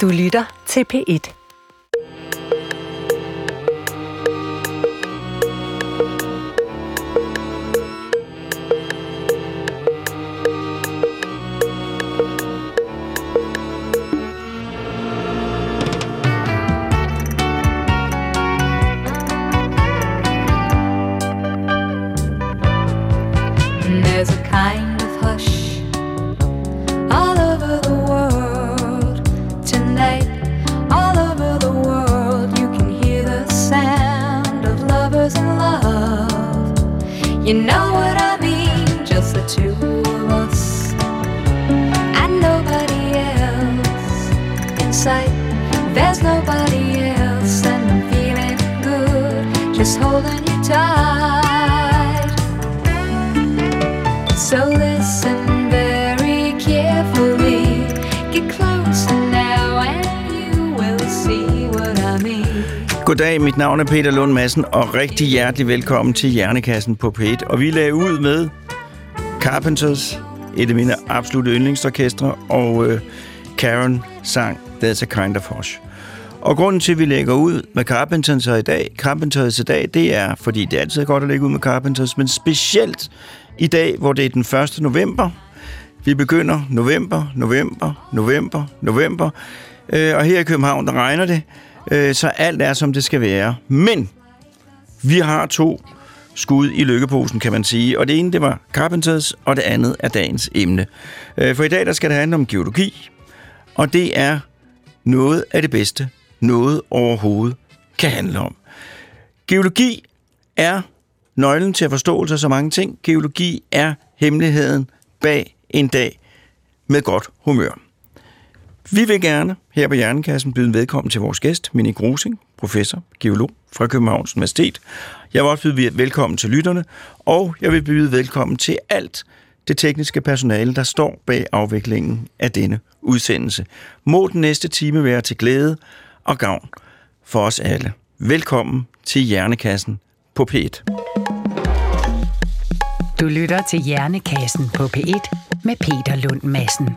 Du lytter til P1. Mit navn er Peter Lund Madsen, og rigtig hjertelig velkommen til Hjernekassen på P1. Og vi lagde ud med Carpenters, et af mine absolutte yndlingsorkestre, og øh, Karen sang There's a Kind of Hush. Og grunden til, at vi lægger ud med Carpenters i dag, Carpenters i dag, det er, fordi det er altid godt at lægge ud med Carpenters, men specielt i dag, hvor det er den 1. november. Vi begynder november, november, november, november. Øh, og her i København, der regner det, øh, så alt er, som det skal være. Men vi har to skud i lykkeposen, kan man sige. Og det ene, det var Carpenters, og det andet er dagens emne. Øh, for i dag, der skal det handle om geologi, og det er noget af det bedste, noget overhovedet kan handle om. Geologi er nøglen til at forståelse af så mange ting. Geologi er hemmeligheden bag en dag med godt humør. Vi vil gerne her på Hjernekassen byde velkommen til vores gæst, Minnie Grusing, professor, geolog fra Københavns Universitet. Jeg vil også byde velkommen til lytterne, og jeg vil byde velkommen til alt det tekniske personale, der står bag afviklingen af denne udsendelse. Må den næste time være til glæde og gavn for os alle. Velkommen til Hjernekassen på P1. Du lytter til Hjernekassen på P1 med Peter Lund Madsen.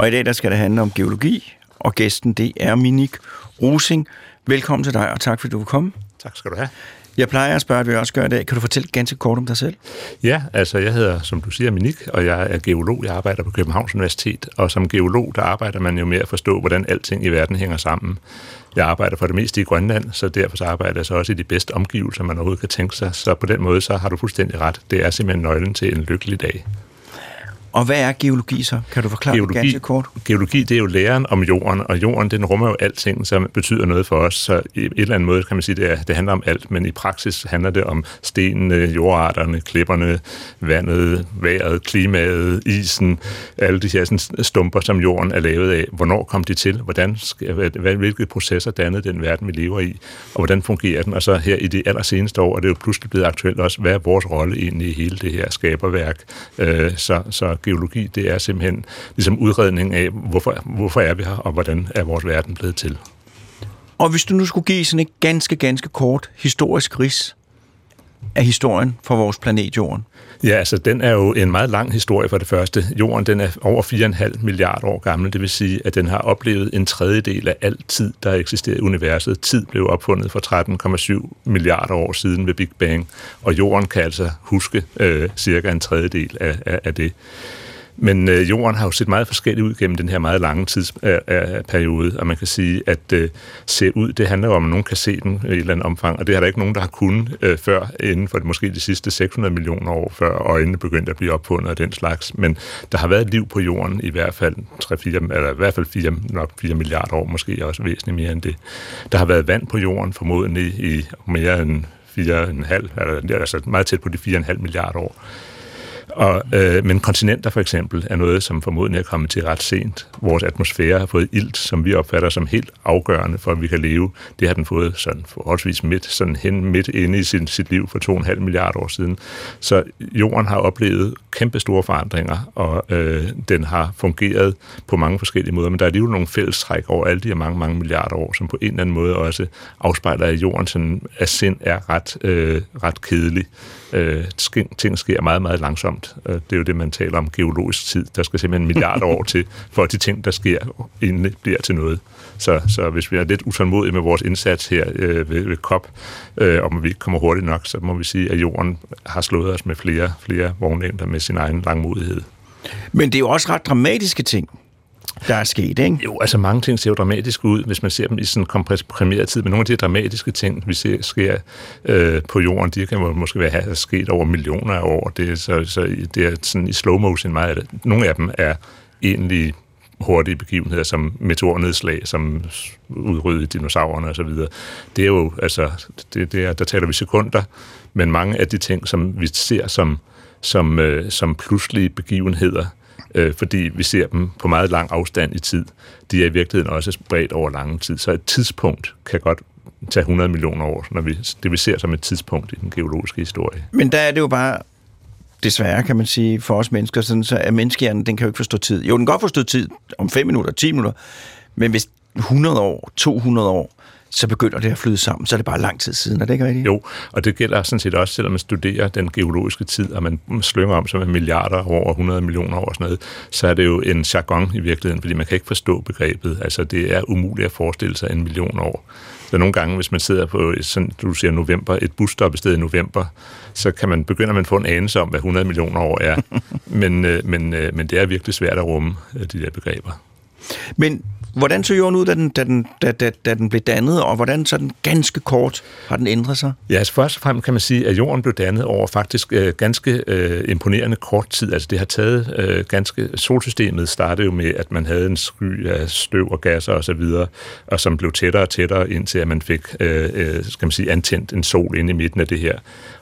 Og i dag der skal det handle om geologi, og gæsten det er Minik Rosing. Velkommen til dig, og tak fordi du vil komme. Tak skal du have. Jeg plejer at spørge, hvad jeg også gør i dag. Kan du fortælle ganske kort om dig selv? Ja, altså jeg hedder, som du siger, Minik, og jeg er geolog. Jeg arbejder på Københavns Universitet, og som geolog, der arbejder man jo med at forstå, hvordan alting i verden hænger sammen. Jeg arbejder for det meste i Grønland, så derfor så arbejder jeg så også i de bedste omgivelser, man overhovedet kan tænke sig. Så på den måde, så har du fuldstændig ret. Det er simpelthen nøglen til en lykkelig dag. Og hvad er geologi så? Kan du forklare geologi, det ganske kort? Geologi, det er jo læren om jorden, og jorden, den rummer jo alting, som betyder noget for os. Så i et eller andet måde kan man sige, det, er, det handler om alt, men i praksis handler det om stenene, jordarterne, klipperne, vandet, vejret, klimaet, isen, alle de her sådan, stumper, som jorden er lavet af. Hvornår kom de til? Hvordan, hvad, hvilke processer dannede den verden, vi lever i? Og hvordan fungerer den? Og så her i de allerseneste år er det jo pludselig blevet aktuelt også, hvad er vores rolle egentlig i hele det her skaberværk? Øh, så, så geologi, det er simpelthen ligesom udredning af, hvorfor, hvorfor er vi her, og hvordan er vores verden blevet til. Og hvis du nu skulle give sådan et ganske, ganske kort historisk ris af historien for vores planet Jorden. Ja, altså den er jo en meget lang historie for det første. Jorden den er over 4,5 milliarder år gammel, det vil sige, at den har oplevet en tredjedel af al tid, der eksisterer i universet. Tid blev opfundet for 13,7 milliarder år siden ved Big Bang, og jorden kan altså huske øh, cirka en tredjedel af, af, af det. Men øh, jorden har jo set meget forskelligt ud gennem den her meget lange tidsperiode, øh, øh, og man kan sige, at øh, se ud, det handler jo om, at nogen kan se den i et eller andet omfang, og det har der ikke nogen, der har kunnet øh, før, inden for måske de sidste 600 millioner år, før øjnene begyndte at blive opfundet af den slags. Men der har været liv på jorden i hvert fald 3-4, eller i hvert fald 4, nok 4 milliarder år, måske også væsentligt mere end det. Der har været vand på jorden, formodentlig i mere end 4,5, altså meget tæt på de 4,5 milliarder år. Og, øh, men kontinenter for eksempel er noget, som formodentlig er kommet til ret sent. Vores atmosfære har fået ilt, som vi opfatter som helt afgørende for, at vi kan leve. Det har den fået sådan forholdsvis midt, sådan hen midt inde i sin, sit liv for 2,5 milliarder år siden. Så jorden har oplevet kæmpe store forandringer, og øh, den har fungeret på mange forskellige måder, men der er alligevel nogle fællestræk over alle de her mange, mange milliarder år, som på en eller anden måde også afspejler, at jorden sådan, af sind er ret, øh, ret kedelig. Øh, ting sker meget, meget langsomt langsomt. Øh, det er jo det, man taler om geologisk tid. Der skal simpelthen milliarder år til, for at de ting, der sker, egentlig bliver til noget. Så, så hvis vi er lidt utålmodige med vores indsats her øh, ved, ved COP, øh, om vi ikke kommer hurtigt nok, så må vi sige, at jorden har slået os med flere, flere vognlængder med sin egen langmodighed. Men det er jo også ret dramatiske ting, der er sket, ikke? Jo, altså mange ting ser jo dramatiske ud, hvis man ser dem i sådan en komprimeret tid, men nogle af de dramatiske ting, vi ser sker øh, på jorden, de kan måske være have sket over millioner af år. Det er, så, så det er sådan i slow motion meget af det. Nogle af dem er egentlig hurtige begivenheder, som meteornedslag, som udryddede dinosaurerne osv. Det er jo, altså, det, det er, der taler vi sekunder, men mange af de ting, som vi ser som, som, øh, som pludselige begivenheder, øh, fordi vi ser dem på meget lang afstand i tid. De er i virkeligheden også spredt over lange tid, så et tidspunkt kan godt tage 100 millioner år, når vi, det vi ser som et tidspunkt i den geologiske historie. Men der er det jo bare, desværre kan man sige, for os mennesker, sådan så er menneskehjernen, den kan jo ikke forstå tid. Jo, den kan godt forstå tid om 5 minutter, 10 minutter, men hvis 100 år, 200 år, så begynder det at flyde sammen, så er det bare lang tid siden, er det ikke rigtigt? Jo, og det gælder sådan set også, selvom man studerer den geologiske tid, og man slynger om som milliarder år, 100 millioner år og sådan noget, så er det jo en jargon i virkeligheden, fordi man kan ikke forstå begrebet. Altså, det er umuligt at forestille sig en million år. Så nogle gange, hvis man sidder på, sådan, du siger november, et busstop i stedet i november, så kan man begynde man at få en anelse om, hvad 100 millioner år er. men, øh, men, øh, men det er virkelig svært at rumme, øh, de der begreber. Men hvordan så jorden ud, da den, da, den, da, da, da den blev dannet, og hvordan så den ganske kort har den ændret sig? Ja, altså først og fremmest kan man sige, at jorden blev dannet over faktisk øh, ganske øh, imponerende kort tid. Altså det har taget øh, ganske... Solsystemet startede jo med, at man havde en sky af støv og gasser osv., og, så videre, og som blev tættere og tættere, indtil at man fik øh, øh, skal man sige, antændt en sol inde i midten af det her.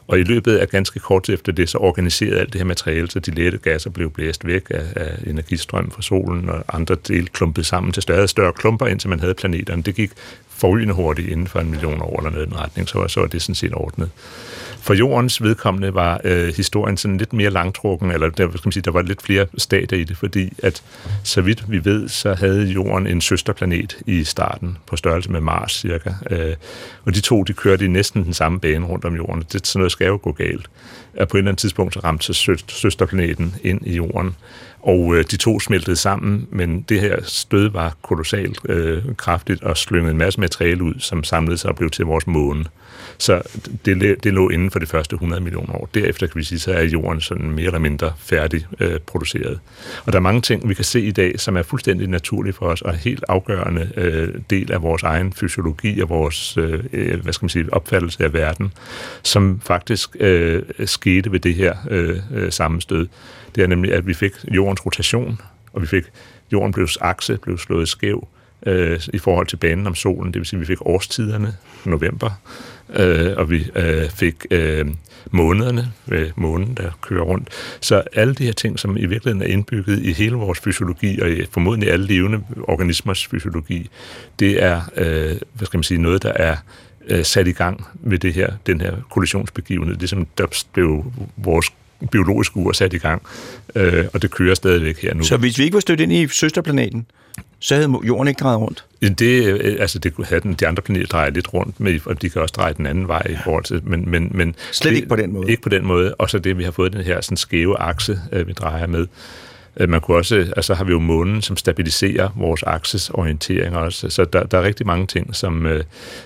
Og i løbet af ganske kort tid efter det, så organiserede alt det her materiale, så de lette gasser blev blæst væk af, af energistrøm fra solen, og andre dele klumpede sammen til større og større klumper, indtil man havde planeterne. Det gik forrygende hurtigt inden for en million år eller noget i den retning, så, så var det sådan set ordnet. For jordens vedkommende var øh, historien sådan lidt mere langtrukken, eller der, skal man sige, der var lidt flere stadier i det, fordi at så vidt vi ved, så havde jorden en søsterplanet i starten, på størrelse med Mars cirka. Øh, og de to, de kørte i næsten den samme bane rundt om jorden. Det, sådan noget skal jo gå galt. At på et eller andet tidspunkt så ramte så søsterplaneten ind i jorden, og øh, de to smeltede sammen, men det her stød var kolossalt øh, kraftigt og slyngede en masse materiale ud, som samlede sig og blev til vores måne. Så det, det lå inden for de første 100 millioner år. Derefter kan vi sige, så er jorden sådan mere eller mindre færdig øh, produceret. Og der er mange ting, vi kan se i dag, som er fuldstændig naturlige for os, og helt afgørende øh, del af vores egen fysiologi og vores øh, øh, hvad skal man sige, opfattelse af verden, som faktisk øh, skete ved det her øh, øh sammenstød. Det er nemlig, at vi fik jordens rotation, og vi fik jorden blev akse blev slået skæv øh, i forhold til banen om solen. Det vil sige, at vi fik årstiderne, november, øh, og vi øh, fik øh, månederne øh, månen, der kører rundt. Så alle de her ting, som i virkeligheden er indbygget i hele vores fysiologi, og i formodentlig alle levende organismers fysiologi, det er, øh, hvad skal man sige, noget, der er øh, sat i gang ved det her, den her kollisionsbegivenhed. Det som der blev vores biologiske ur sat i gang, øh, og det kører stadigvæk her nu. Så hvis vi ikke var stødt ind i søsterplaneten, så havde jorden ikke drejet rundt? Det, øh, altså det kunne have den, de andre planeter dreje lidt rundt med, og de kan også dreje den anden vej i forhold til, men, men, men Slet det, ikke på den måde. Ikke på den måde, og så det, vi har fået den her sådan skæve akse, øh, vi drejer med. Øh, Man kunne også, altså har vi jo månen, som stabiliserer vores akses orientering også, så der, der er rigtig mange ting, som,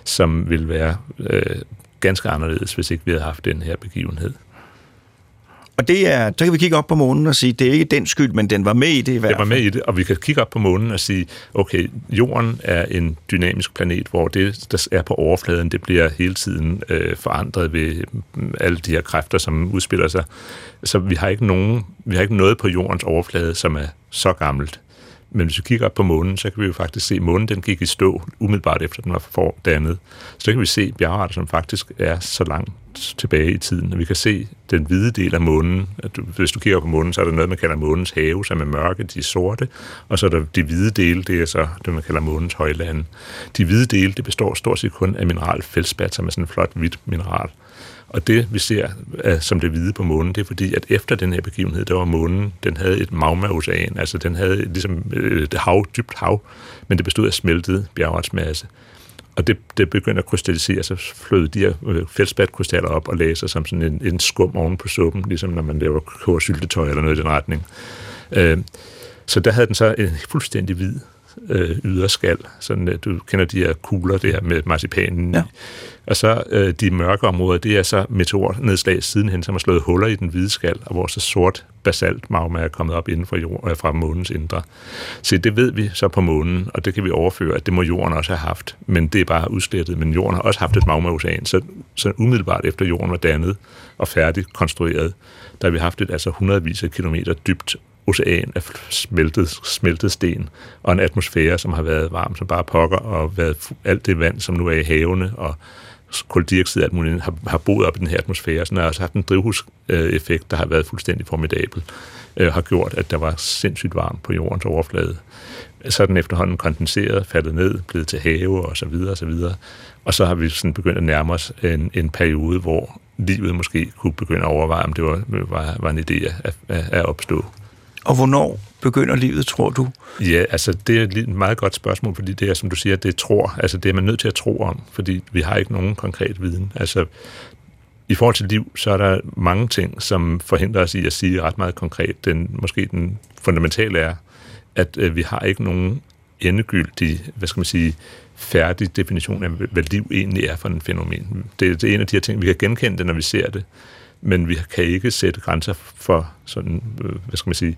som vil være øh, ganske anderledes, hvis ikke vi havde haft den her begivenhed. Og det er, så kan vi kigge op på månen og sige, det er ikke den skyld, men den var med i det i hvert Jeg var fald. med i det, og vi kan kigge op på månen og sige, okay, jorden er en dynamisk planet, hvor det, der er på overfladen, det bliver hele tiden øh, forandret ved mm, alle de her kræfter, som udspiller sig. Så vi har ikke nogen, vi har ikke noget på jordens overflade, som er så gammelt. Men hvis vi kigger op på månen, så kan vi jo faktisk se, at månen den gik i stå umiddelbart efter den var fordannet. Så kan vi se bjergarter, som faktisk er så langt tilbage i tiden. Og vi kan se den hvide del af månen. At Hvis du kigger på månen, så er der noget, man kalder månens have, som er mørke, de er sorte. Og så er der de hvide dele, det er så det, man kalder månens højlande. De hvide dele, det består stort set kun af mineral feldspat, som er sådan en flot hvidt mineral. Og det, vi ser som det hvide på månen, det er fordi, at efter den her begivenhed, der var månen, den havde et magmaocean, altså den havde ligesom øh, et hav, dybt hav, men det bestod af smeltet bjergartsmasse. Og det, det begyndte at krystallisere, så flød de her øh, op og lagde sig som sådan en, en skum oven på suppen, ligesom når man laver koger syltetøj eller noget i den retning. Øh, så der havde den så en fuldstændig hvid øh, yderskal. Sådan, at du kender de her kugler der med marcipanen Ja. Og så øh, de mørke områder, det er så meteornedslag sidenhen, som har slået huller i den hvide skal, og hvor så sort basalt magma er kommet op inden for jord, øh, fra månens indre. Så det ved vi så på månen, og det kan vi overføre, at det må jorden også have haft. Men det er bare udslettet. Men jorden har også haft et magmaocean, så, så umiddelbart efter jorden var dannet og færdigt konstrueret, der har vi haft et altså hundredvis af kilometer dybt ocean af smeltet, smeltet sten, og en atmosfære, som har været varm som bare pokker, og været alt det vand, som nu er i havene, og koldioxid og alt muligt, har, har boet op i den her atmosfære. Så den har altså haft en drivhuseffekt, der har været fuldstændig formidabel, øh, har gjort, at der var sindssygt varmt på jordens overflade. Så er den efterhånden kondenseret, faldet ned, blevet til have og så videre og så videre. Og så har vi sådan begyndt at nærme os en, en periode, hvor livet måske kunne begynde at overveje, om det var, var, var en idé at, at, at opstå. Og hvornår begynder livet, tror du? Ja, altså det er et meget godt spørgsmål, fordi det er, som du siger, det er tror. Altså det er man nødt til at tro om, fordi vi har ikke nogen konkret viden. Altså i forhold til liv, så er der mange ting, som forhindrer os i at sige ret meget konkret. Den, måske den fundamentale er, at øh, vi har ikke nogen endegyldig, hvad skal man sige, færdig definition af, hvad liv egentlig er for en fænomen. Det, det er en af de her ting, vi kan genkende det, når vi ser det, men vi kan ikke sætte grænser for sådan, øh, hvad skal man sige,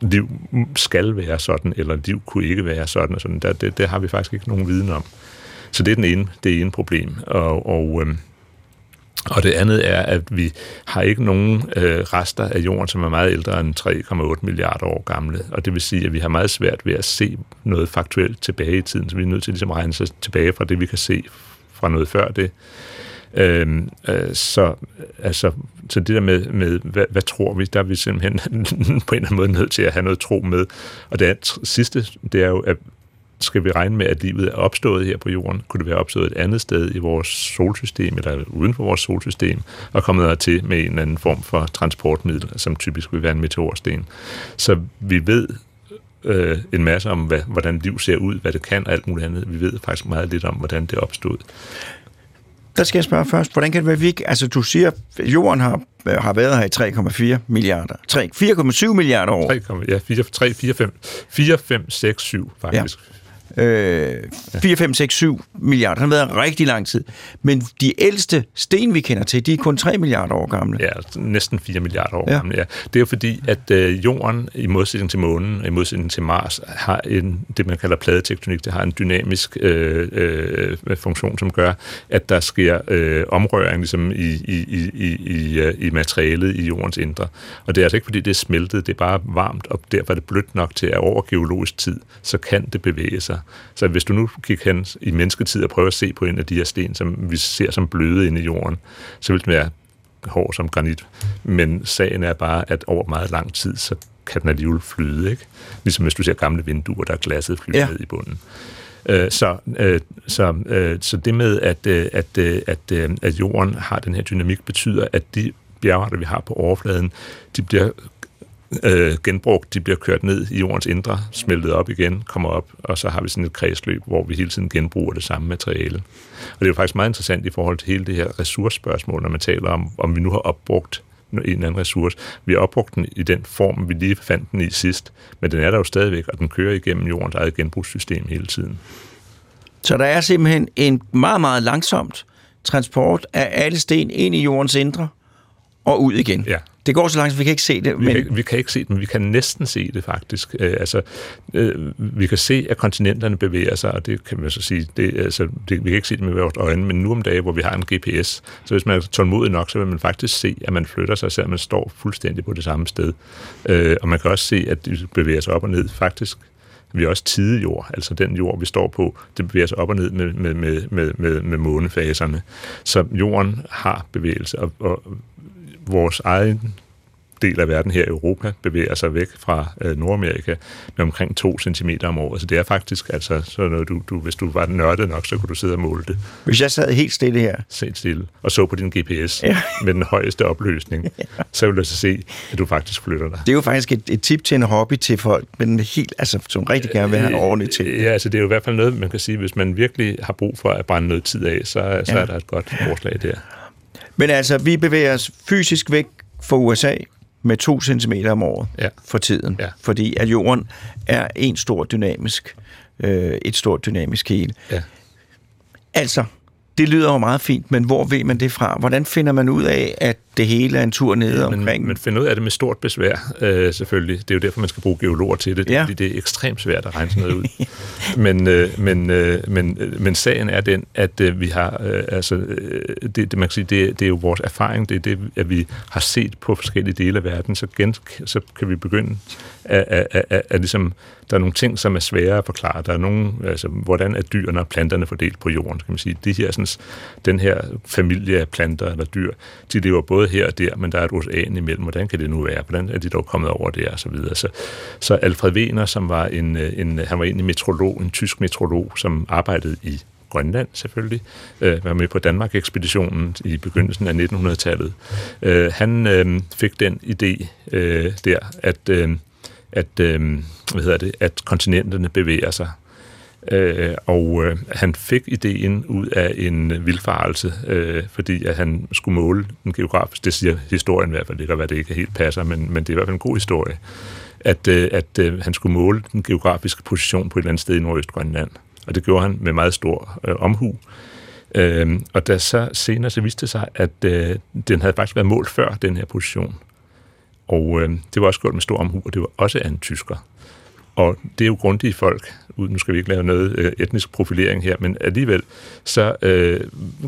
liv skal være sådan, eller liv kunne ikke være sådan, og sådan. Der, det, det har vi faktisk ikke nogen viden om. Så det er den ene, det ene problem. Og, og, øhm, og det andet er, at vi har ikke nogen øh, rester af jorden, som er meget ældre end 3,8 milliarder år gamle. Og det vil sige, at vi har meget svært ved at se noget faktuelt tilbage i tiden, så vi er nødt til ligesom at regne sig tilbage fra det, vi kan se fra noget før det. Øhm, øh, så, altså, så det der med, med hvad, hvad tror vi, der er vi simpelthen på en eller anden måde nødt til at have noget tro med. Og det andet, sidste, det er jo, at skal vi regne med, at livet er opstået her på jorden? Kunne det være opstået et andet sted i vores solsystem, eller uden for vores solsystem, og kommet dertil med en eller anden form for transportmiddel, som typisk vil være en meteorsten? Så vi ved øh, en masse om, hvad, hvordan liv ser ud, hvad det kan og alt muligt andet. Vi ved faktisk meget lidt om, hvordan det opstod. Der skal jeg spørge først, hvordan kan det være, vi ikke... Altså, du siger, at jorden har, har været her i 3,4 milliarder. 3, 4,7 milliarder år. 3, ja, 4, 3, 4, 5, 4, 5, 6, 7 faktisk. Ja. Øh, 4, 5, 6, 7 milliarder. Den har været rigtig lang tid. Men de ældste sten, vi kender til, de er kun 3 milliarder år gamle. Ja, næsten 4 milliarder år Ja. gamle. Ja. Det er jo fordi, at øh, jorden, i modsætning til månen, i modsætning til Mars, har en, det, man kalder pladetektonik, det har en dynamisk øh, øh, funktion, som gør, at der sker øh, omrøring ligesom i, i, i, i, i, øh, i materialet i jordens indre. Og det er altså ikke, fordi det er smeltet, det er bare varmt, og derfor er det blødt nok til, at over geologisk tid, så kan det bevæge sig. Så hvis du nu gik hen i mennesketid og prøver at se på en af de her sten, som vi ser som bløde inde i jorden, så vil den være hård som granit. Men sagen er bare, at over meget lang tid, så kan den alligevel flyde, ikke? Ligesom hvis du ser gamle vinduer, der er glasset flyder Ja. ned i bunden. Øh, Så, øh, så, øh, så det med, at, øh, at, at, at jorden har den her dynamik, betyder, at de bjergarter, vi har på overfladen, de bliver øh, genbrugt, de bliver kørt ned i jordens indre, smeltet op igen, kommer op, og så har vi sådan et kredsløb, hvor vi hele tiden genbruger det samme materiale. Og det er jo faktisk meget interessant i forhold til hele det her ressourcespørgsmål, når man taler om, om vi nu har opbrugt en eller anden ressource. Vi har opbrugt den i den form, vi lige fandt den i sidst, men den er der jo stadigvæk, og den kører igennem jordens eget genbrugssystem hele tiden. Så der er simpelthen en meget, meget langsomt transport af alle sten ind i jordens indre og ud igen. Ja. Det går så langsomt, vi kan ikke se det. Vi, Men, kan, vi kan ikke se det, men vi kan næsten se det faktisk. Øh, altså, øh, vi kan se, at kontinenterne bevæger sig, og det kan man så sige, det, altså, det, vi kan ikke se det med vores øjne, men nu om dagen, hvor vi har en GPS, så hvis man er tålmodig nok, så vil man faktisk se, at man flytter sig, selvom man står fuldstændig på det samme sted. Øh, og man kan også se, at de bevæger sig op og ned. Faktisk vi er også tidejord, altså den jord, vi står på, det bevæger sig op og ned med, med, med, med, med, med månefaserne. Så jorden har bevægelse, og, og vores egen del af verden her i Europa bevæger sig væk fra øh, Nordamerika med omkring 2 cm om året. Så det er faktisk, altså, så når du, du, hvis du var nørdet nok, så kunne du sidde og måle det. Hvis jeg sad helt stille her, Set stille, og så på din GPS ja. med den højeste opløsning, ja. så vil du så se, at du faktisk flytter dig. det er jo faktisk et, et tip til en hobby til folk, men helt, altså, som rigtig gerne vil have ordentligt til. Ja, altså det er jo i hvert fald noget, man kan sige, hvis man virkelig har brug for at brænde noget tid af, så, så Ja. er der et godt forslag der. Men altså, vi bevæger os fysisk væk fra USA med to centimeter om året Ja. for tiden. Ja. Fordi at jorden er en stor dynamisk, øh, et stort dynamisk hele. Ja. Altså, det lyder jo meget fint, men hvor ved man det fra? Hvordan finder man ud af, at det hele er en tur ned omkring? Men, men finder ud af det med stort besvær, øh, selvfølgelig. Det er jo derfor, man skal bruge geologer til det, Ja. fordi det er ekstremt svært at regne sådan noget ud. men, øh, men, øh, men, øh, men sagen er den, at øh, vi har, øh, altså, øh, det, det, man kan sige, det, det er jo vores erfaring, det er det, at vi har set på forskellige dele af verden, så, gen, så kan vi begynde at, at, at, at, at ligesom, der er nogle ting, som er svære at forklare. Der er nogle, altså, hvordan er dyrene og planterne fordelt på jorden, kan man sige. De her, sådan, den her familie af planter eller dyr, de lever både her og der, men der er et ocean imellem. Hvordan kan det nu være? Hvordan er de dog kommet over det og så videre? Så, så Alfred Wegener, som var en, øh, en, øh, han var egentlig metrolog, en tysk metrolog, som arbejdede i Grønland selvfølgelig, øh, var med på Danmark-ekspeditionen i begyndelsen af 1900-tallet. Øh, han øh, fik den idé øh, der, at, øh, at, øh, hvad hedder det, at kontinenterne bevæger sig. Øh, og øh, han fik ideen ud af en øh, vildfarelse, øh, fordi at han skulle måle den geografisk, det siger historien i hvert fald, det kan være, det ikke helt passer, men, men det er i hvert fald en god historie, at, øh, at øh, han skulle måle den geografiske position på et eller andet sted i Nordøstgrønland. Og det gjorde han med meget stor øh, omhu. Øh, og da så senere så viste det sig, at øh, den havde faktisk været målt før, den her position. Og øh, det var også gjort med stor omhu, og det var også af en tysker. Og det er jo grundige folk. Nu skal vi ikke lave noget øh, etnisk profilering her, men alligevel så øh,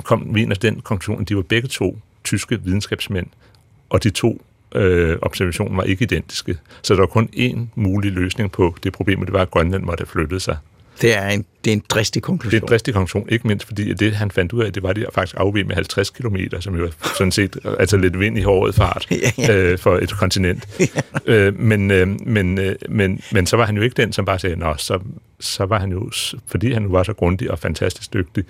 kom vi ind af den konklusion, at de var begge to tyske videnskabsmænd, og de to øh, observationer var ikke identiske. Så der var kun én mulig løsning på det problem, og det var, at Grønland måtte have flyttet sig. Det er en, det er en dristig Det er konklusion. en dristig konklusion, ikke mindst fordi det, han fandt ud af, det var, at de faktisk afveg med 50 km, som jo sådan set altså lidt vind i håret fart Ja, ja. øh, for et kontinent. øh, men, øh, men, øh, men, men så var han jo ikke den, som bare sagde, nå, så, så var han jo, fordi han var så grundig og fantastisk dygtig,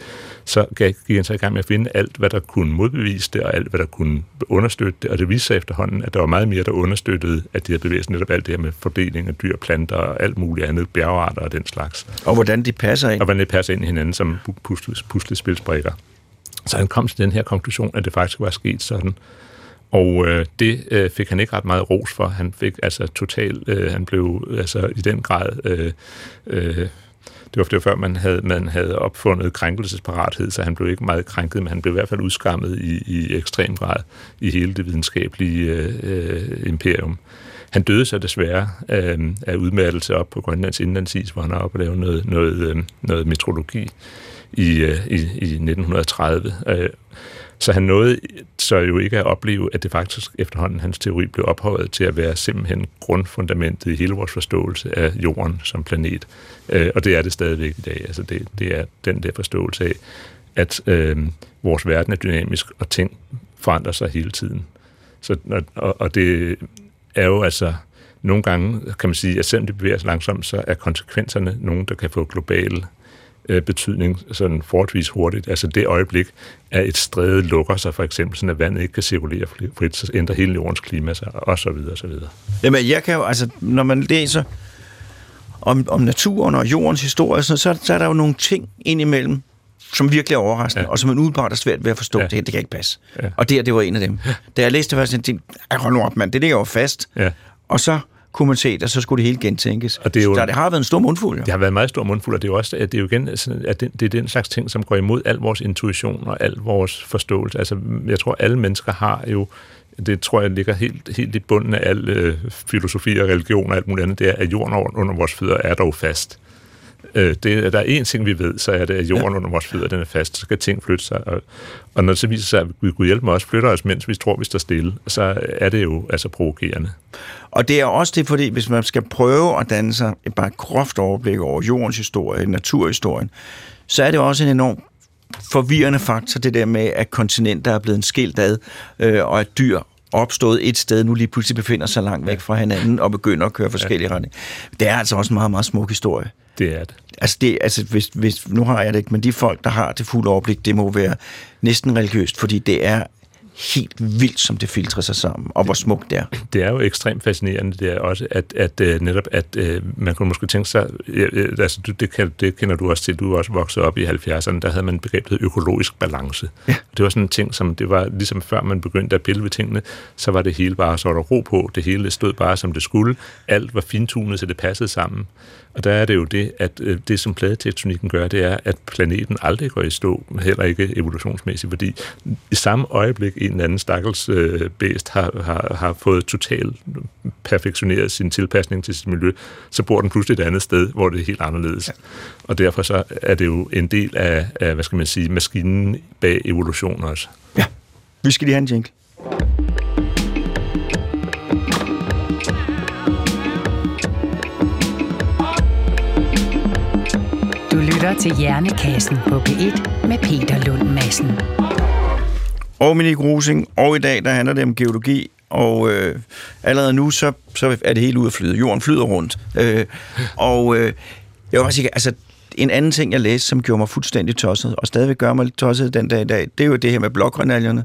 så gik han så i gang med at finde alt, hvad der kunne modbevise det, og alt, hvad der kunne understøtte det, og det viste sig efterhånden, at der var meget mere, der understøttede, at de havde bevæget sig netop alt det her med fordeling af dyr, planter og alt muligt andet, bjergarter og den slags Og hvordan de passer ind. og hvordan det passer ind i hinanden som pusle- puslespilsbrikker. Så han kom til den her konklusion, at det faktisk var sket sådan. Og øh, det øh, fik han ikke ret meget ros for. Han fik altså totalt, øh, han blev altså i den grad, øh, øh, det var det var før man havde, man havde opfundet krænkelsesparathed, så han blev ikke meget krænket, men han blev i hvert fald udskammet i, i ekstrem grad i hele det videnskabelige øh, øh, imperium. Han døde så desværre øh, af udmattelse op på Grønlands indlandsis, hvor han er oppe og lave noget, noget, øh, noget metrologi i, øh, i, i 1930. Øh, så han nåede så jo ikke at opleve, at det faktisk efterhånden hans teori blev ophøjet til at være simpelthen grundfundamentet i hele vores forståelse af jorden som planet. Øh, og det er det stadigvæk i dag. Altså det, det er den der forståelse af, at øh, vores verden er dynamisk, og ting forandrer sig hele tiden. Så, og, og det er jo altså nogle gange, kan man sige, at selvom det bevæger sig langsomt, så er konsekvenserne nogen, der kan få global øh, betydning sådan forholdsvis hurtigt. Altså det øjeblik, at et stræde lukker sig, for eksempel, sådan at vandet ikke kan cirkulere frit, så ændrer hele jordens klima sig, og så videre, og så videre. Jamen, jeg kan jo, altså, når man læser om, om naturen og jordens historie, så, så, så er der jo nogle ting indimellem, som virkelig er overraskende, ja. Og som man udebart er svært ved at forstå. Ja. Det, her, det kan ikke passe. Ja. Og det her, det var en af dem. Ja. Da jeg læste det, var jeg sådan, tænkte, "Ej, hold nu op, mand, det ligger jo fast. Ja. Og så kunne man se og så skulle det hele gentænkes. Og det er jo- så det har været en stor mundfuld, jo. Det har været en meget stor mundfuld, og det er jo også, at det er jo igen, at det, det er den slags ting, som går imod al vores intuition og al vores forståelse. Altså, jeg tror, alle mennesker har jo, det tror jeg ligger helt, helt i bunden af al øh, filosofi og religion og alt muligt andet, det er, at jorden under- under vores fødder er dog fast. Øh, det, der er én ting, vi ved, så er det, at jorden ja. under vores fødder den er fast. Så skal ting flytte sig. Og, og når det så viser sig, at vi kunne hjælpe os, flytter os, mens vi tror, vi står stille, så er det jo altså provokerende. Og det er også det, fordi hvis man skal prøve at danne sig et bare groft overblik over jordens historie, naturhistorien, så er det også en enorm forvirrende faktor, det der med, at kontinenter er blevet skilt ad, øh, og at dyr opstået et sted, nu lige pludselig befinder sig langt væk fra hinanden og begynder at køre forskellige ja. retninger. Det er altså også en meget, meget smuk historie. Det er det. Altså, det, altså hvis, hvis, nu har jeg det ikke, men de folk, der har det fulde overblik, det må være næsten religiøst, fordi det er helt vildt, som det filtrer sig sammen, og hvor smukt det er. Det er jo ekstremt fascinerende, det er også, at, at uh, netop, at uh, man kunne måske tænke sig, altså du, det, kan, det kender du også til, du er også vokset op i 70'erne, der havde man begrebet økologisk balance. Ja. Det var sådan en ting, som det var ligesom før man begyndte at pille ved tingene, så var det hele bare, så var der ro på, det hele stod bare som det skulle, alt var fintunet, så det passede sammen. Og der er det jo det, at øh, det, som pladetektonikken gør, det er, at planeten aldrig går i stå, heller ikke evolutionsmæssigt, fordi i samme øjeblik en eller anden stakkels øh, bæst har, har, har fået totalt perfektioneret sin tilpasning til sit miljø, så bor den pludselig et andet sted, hvor det er helt anderledes. Ja. Og derfor så er det jo en del af, af, hvad skal man sige, maskinen bag evolution også. Ja, vi skal lige have en jingle. Lytter til Hjernekassen på P1 med Peter Lund Madsen. Og Minik Rosing, og i dag der handler det om geologi, og øh, allerede nu så, så er det helt ud af flyde. Jorden flyder rundt. Øh, og øh, jeg vil også sige, altså en anden ting, jeg læste, som gjorde mig fuldstændig tosset, og stadigvæk gør mig lidt tosset den dag i dag, det er jo det her med blokrenaljerne,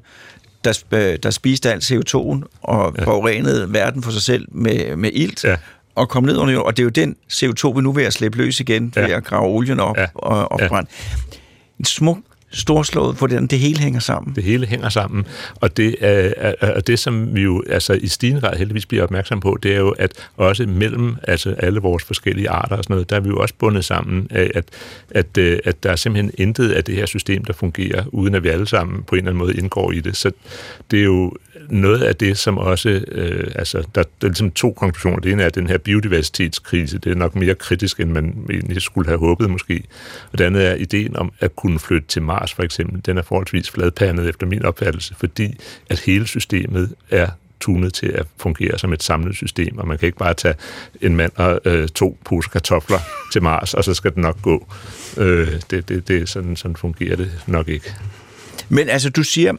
der, der spiste alt CO2'en og ja. forurenede verden for sig selv med, med ilt. Ja og komme ned under jorden. Og det er jo den CO2, vi nu er ved at slippe løs igen, ja. ved at grave olien op ja. og, og ja. brænde. En smuk storslået, hvordan det hele hænger sammen. Det hele hænger sammen, og det er, er, er det, som vi jo altså i stigende grad heldigvis bliver opmærksom på, det er jo, at også mellem altså alle vores forskellige arter og sådan noget, der er vi jo også bundet sammen af, at, at, øh, at der er simpelthen intet af det her system, der fungerer, uden at vi alle sammen på en eller anden måde indgår i det. Så det er jo noget af det, som også, øh, altså, der, der er ligesom to konklusioner. Det ene er, at den her biodiversitetskrise, det er nok mere kritisk, end man egentlig skulle have håbet måske. Og det andet er ideen om at kunne flytte til Mars, for eksempel. Den er forholdsvis fladpandet efter min opfattelse, fordi at hele systemet er tunet til at fungere som et samlet system, og man kan ikke bare tage en mand og øh, to poser kartofler til Mars, og så skal det nok gå. Øh, det, det, det, sådan, sådan fungerer det nok ikke. Men altså, du siger,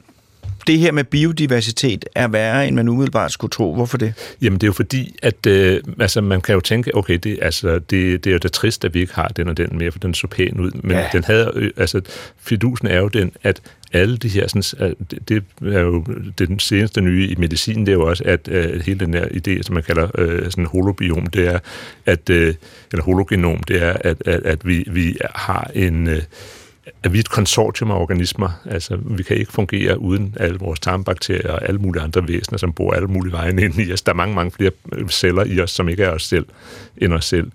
det her med biodiversitet er værre, end man umiddelbart skulle tro. Hvorfor det? Jamen, det er jo fordi, at øh, altså, man kan jo tænke, okay, det, altså, det, det er jo da trist, at vi ikke har den og den mere, for den så pæn ud. Men ja. den havde, øh, altså, fidusen er jo den, at alle de her, sådan, det, det er jo den seneste nye i medicin, det er jo også, at uh, hele den her idé, som man kalder uh, sådan holobiom, det er, at, uh, eller hologenom, det er, at, at, at vi, vi har en, uh, er vi et konsortium af organismer. Altså, vi kan ikke fungere uden alle vores tarmbakterier og alle mulige andre væsener, som bor alle mulige veje ind i os. Der er mange, mange flere celler i os, som ikke er os selv, end os selv.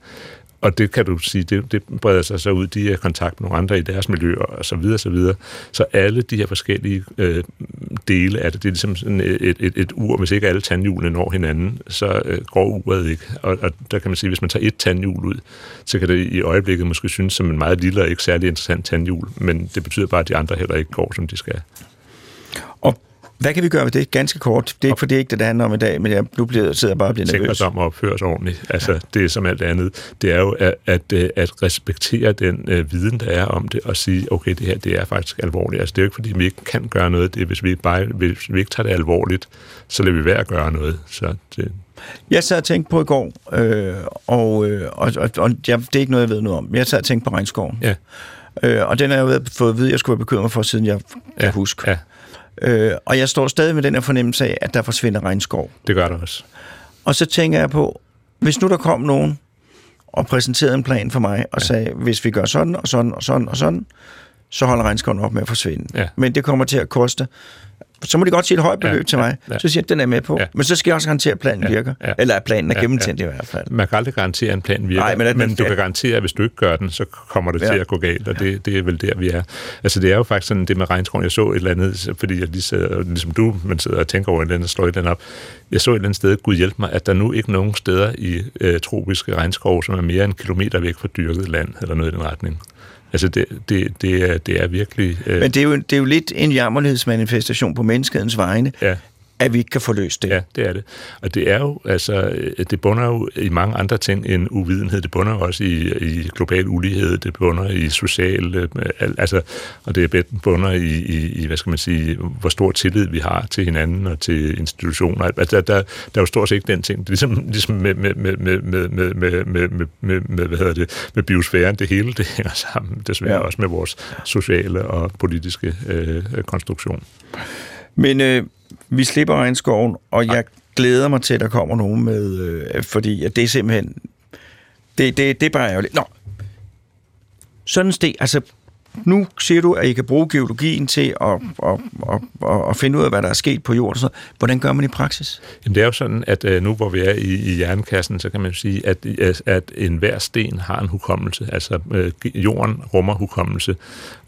Og det kan du sige, det, det breder sig så ud, de er i kontakt med nogle andre i deres miljø, og så videre, så videre. Så alle de her forskellige øh, dele af det, det er ligesom sådan et, et, et ur, hvis ikke alle tandhjulene når hinanden, så øh, går uret ikke. Og, og der kan man sige, hvis man tager et tandhjul ud, så kan det i øjeblikket måske synes som en meget lille og ikke særlig interessant tandhjul, men det betyder bare, at de andre heller ikke går, som de skal. Hvad kan vi gøre ved det? Ganske kort. Det er ikke, for det er ikke det, det handler om i dag, men jeg, nu bliver, sidder jeg bare og bliver nervøs. Tænk om at opføre os ordentligt. Altså, det er som alt andet. Det er jo at, at, øh, at respektere den uh, viden, der er om det, og sige, okay, det her det er faktisk alvorligt. Altså, det er jo ikke, fordi vi ikke kan gøre noget. Det er, hvis vi, bare, hvis vi ikke tager det alvorligt, så lader vi være at gøre noget. Så det, jeg sad og tænkte på i går, øh, og, øh, og, og, og jeg, det er ikke noget, jeg ved noget om. Jeg sad og tænkte på regnskoven. Ja. Øh, og den har jeg jo fået at vide, at jeg skulle være bekymret for, siden jeg kan ja. huske. Ja. Øh, og jeg står stadig med den her fornemmelse af, at der forsvinder regnskov. Det gør der også. Og så tænker jeg på, hvis nu der kom nogen og præsenterede en plan for mig, og ja. sagde, hvis vi gør sådan og sådan og sådan og sådan, så holder regnskoven op med at forsvinde. Ja. Men det kommer til at koste så må de godt sige et højt beløb ja, til mig. Ja, ja. Så siger jeg, den er med på. Ja. Men så skal jeg også garantere, at planen ja, virker. Ja, Eller at planen er ja, gennemtændt ja. i hvert fald. Man kan aldrig garantere, at en plan virker. Nej, men, at, men du kan garantere, at hvis du ikke gør den, så kommer det ja. til at gå galt, og det, det er vel der, vi er. Altså, det er jo faktisk sådan, det med regnskoven, jeg så et eller andet, fordi jeg lige sidder, ligesom du, man sidder og tænker over et eller andet, slår et eller andet op. Jeg så et eller andet sted, Gud hjælp mig, at der nu ikke nogen steder i øh, tropiske regnskov, som er mere end en kilometer væk fra dyrket land, eller noget i den retning. Altså, det, det, det, er, det er virkelig... Øh... Men det er, jo, det er jo lidt en jammerlighedsmanifestation på menneskehedens vegne, ja. At vi ikke kan få løst det. Ja, det er det. Og det er jo, altså, øh, det bunder jo i mange andre ting end uvidenhed. Det bunder jo også i, i global ulighed, det bunder i social, øh, altså, og det bunder i, i, i, hvad skal man sige, hvor stor tillid vi har til hinanden og til institutioner. Altså, der, der, der er jo stort set ikke den ting. Det er ligesom, ligesom med, med, med, med, med, med, med, med, med, med, med, hvad hedder det, med biosfæren, det hele, det hænger sammen, desværre ja. også med vores sociale og politiske øh, konstruktion. Men øh, vi slipper regnskoven, og jeg glæder mig til, at der kommer nogen med, øh, fordi at det er simpelthen, det, det, det er bare ærgerligt. Nå, sådan en sten, altså nu siger du, at I kan bruge geologien til at, at, at, at, at finde ud af, hvad der er sket på jorden. Så hvordan gør man i praksis? Jamen, det er jo sådan, at øh, nu hvor vi er i, i jernkassen, så kan man sige, at, øh, at enhver sten har en hukommelse. Altså øh, jorden rummer hukommelse,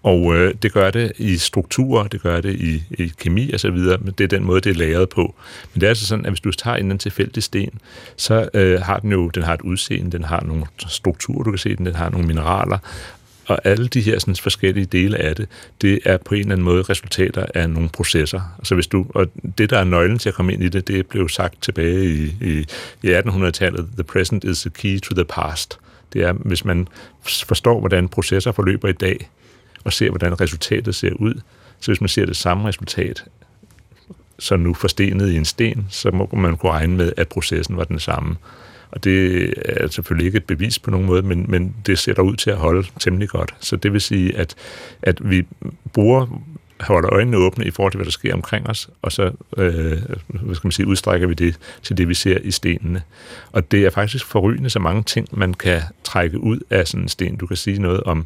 og øh, det gør det i strukturer, det gør det i, i kemi og så videre, men det er den måde, det er lavet på. Men det er altså sådan, at hvis du tager en tilfældig sten, så øh, har den jo den har et udseende, den har nogle strukturer, du kan se den, den har nogle mineraler, og alle de her sådan, forskellige dele af det, det er på en eller anden måde resultater af nogle processer. Altså hvis du, og det, der er nøglen til at komme ind i det, det blev sagt tilbage i, i, i 1800-tallet, the present is the key to the past. Det er, hvis man forstår, hvordan processer forløber i dag, og ser, hvordan resultatet ser ud, så hvis man ser det samme resultat, så nu forstenet i en sten, så må man kunne regne med, at processen var den samme. Og det er selvfølgelig ikke et bevis på nogen måde, men, men det ser ud til at holde temmelig godt. Så det vil sige, at, at vi bruger holder øjnene åbne i forhold til, hvad der sker omkring os, og så øh, hvad skal man sige, udstrækker vi det til det, vi ser i stenene. Og det er faktisk forrygende så mange ting, man kan trække ud af sådan en sten. Du kan sige noget om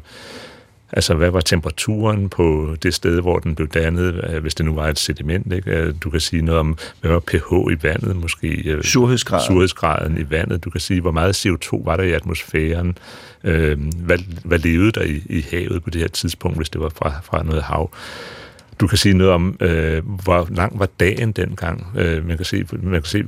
Altså, hvad var temperaturen på det sted, hvor den blev dannet, øh, hvis det nu var et sediment? Ikke? Øh, du kan sige noget om, hvad var pH i vandet, måske. Øh, surhedsgraden. Surhedsgraden i vandet. Du kan sige, hvor meget CO2 var der i atmosfæren. Hvad, hvad levede der i, i havet på det her tidspunkt, hvis det var fra, fra noget hav? Du kan sige noget om, øh, hvor lang var dagen dengang. Øh, man, kan se, man kan se,